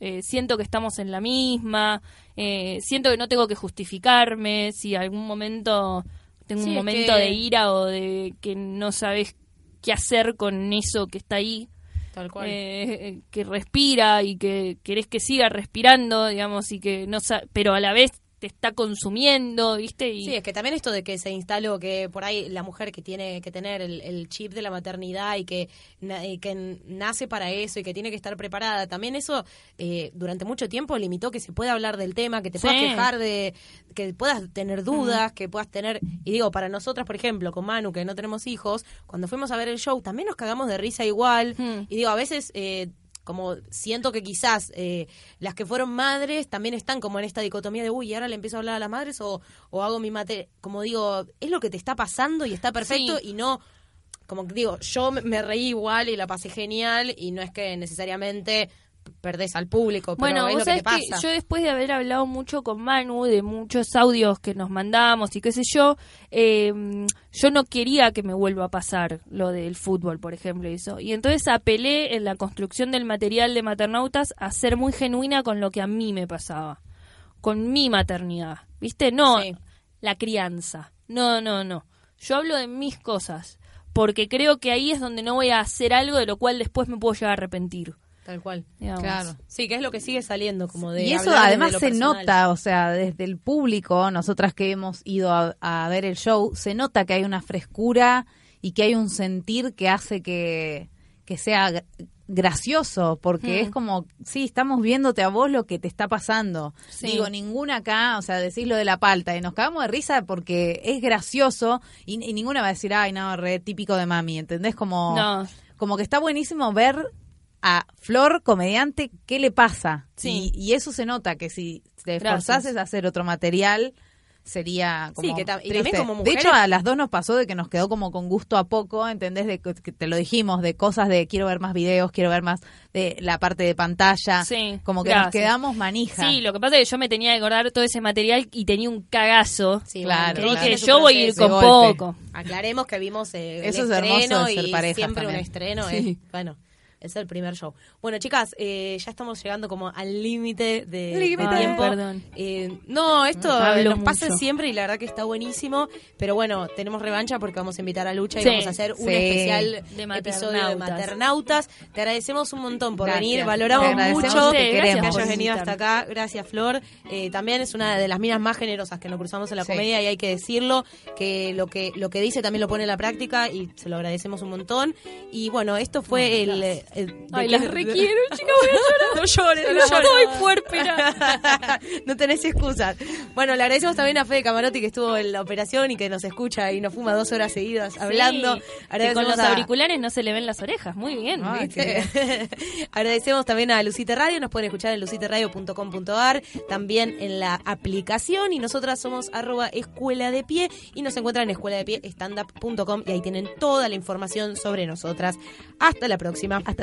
Eh, siento que estamos en la misma, eh, siento que no tengo que justificarme, si algún momento tengo Sí, un momento que- de ira o de que no sabes qué hacer con eso que está ahí, Tal cual. eh, que respira y que querés que siga respirando, digamos, y que no sa- pero a la vez te está consumiendo, ¿viste? Y Sí, es que también esto de que se instaló que por ahí la mujer que tiene que tener el, el chip de la maternidad y que, na- y que nace para eso y que tiene que estar preparada, también eso eh, durante mucho tiempo limitó que se pueda hablar del tema, que te puedas quejar de, que puedas tener dudas, que puedas tener, y digo, para nosotras, por ejemplo, con Manu, que no tenemos hijos, cuando fuimos a ver el show, también nos cagamos de risa igual, y digo, a veces... Eh, como siento que quizás eh, las que fueron madres también están como en esta dicotomía de, uy, ahora le empiezo a hablar a las madres o, o hago mi mate, como digo, es lo que te está pasando y está perfecto Sí. y no, como digo, yo me- me reí igual y la pasé genial y no es que necesariamente perdés al público, pero bueno, es vos lo que te yo después de haber hablado mucho con Manu, de muchos audios que nos mandamos y qué sé yo, eh, yo no quería que me vuelva a pasar lo del fútbol, por ejemplo, y eso. Y entonces apelé en la construcción del material de Maternautas a ser muy genuina con lo que a mí me pasaba, con mi maternidad, ¿viste? No Sí. la crianza, no, no, no. Yo hablo de mis cosas, porque creo que ahí es donde no voy a hacer algo de lo cual después me puedo llegar a arrepentir. Tal cual. digamos. Claro. Sí, que es lo que sigue saliendo, como de Y eso además se personal. nota, o sea, desde el público, nosotras que hemos ido a, a ver el show, se nota que hay una frescura y que hay un sentir que hace que, que sea gra- gracioso, porque Mm. es como, sí, estamos viéndote a vos lo que te está pasando. Sí. Digo, ninguna acá, o sea, decís lo de la palta, y nos cagamos de risa porque es gracioso y, y ninguna va a decir, ay, no, re típico de mami, ¿entendés? Como, No. como que está buenísimo ver a Flor, comediante, qué le pasa. Sí. Y, y eso se nota, que si te esforzases a hacer otro material, sería como Sí, que tam- y triste. también como De mujeres- hecho, a las dos nos pasó de que nos quedó como con gusto a poco, ¿entendés? De que que te lo dijimos, de cosas de quiero ver más videos, quiero ver más de la parte de pantalla. Sí, Como que nos quedamos manija. Sí, lo que pasa es que yo me tenía que acordar todo ese material y tenía un cagazo. Sí, Claro, que claro. su yo voy a ir con De golpe. poco. Aclaremos que vimos eh, el Eso es hermoso estreno de ser y siempre también. un estreno Sí. es, bueno, es el primer show. Bueno, chicas, eh, ya estamos llegando como al límite de, tiempo. Perdón. Eh, no, esto Hablo nos pasa mucho. siempre y la verdad que está buenísimo, pero bueno, tenemos revancha porque vamos a invitar a Lucha y vamos a hacer un especial De episodio de maternautas. Te agradecemos un montón por Gracias. venir, valoramos Te agradecemos mucho que Sí, que gracias hayas venido hasta acá. Gracias, Flor. Eh, también es una de las minas más generosas que nos cruzamos en la Sí. comedia y hay que decirlo, que lo que lo que dice también lo pone en la práctica y se lo agradecemos un montón. Y bueno, esto fue el, el- de Ay, las requiero, chicas, voy a llorar. No llores, no No llores. estoy puérpera. no tenés excusas. Bueno, le agradecemos también a Fede Camarotti que estuvo en la operación y que nos escucha y nos fuma dos horas seguidas hablando. Sí, que con los a- auriculares no se le ven las orejas. Muy bien. ¿viste? Agradecemos también a Lucite Radio, nos pueden escuchar en luciteradio.com.ar, también en la aplicación y nosotras somos arroba escuela de pie y nos encuentran en escuela de pie standup.com y ahí tienen toda la información sobre nosotras. Hasta la próxima. Hasta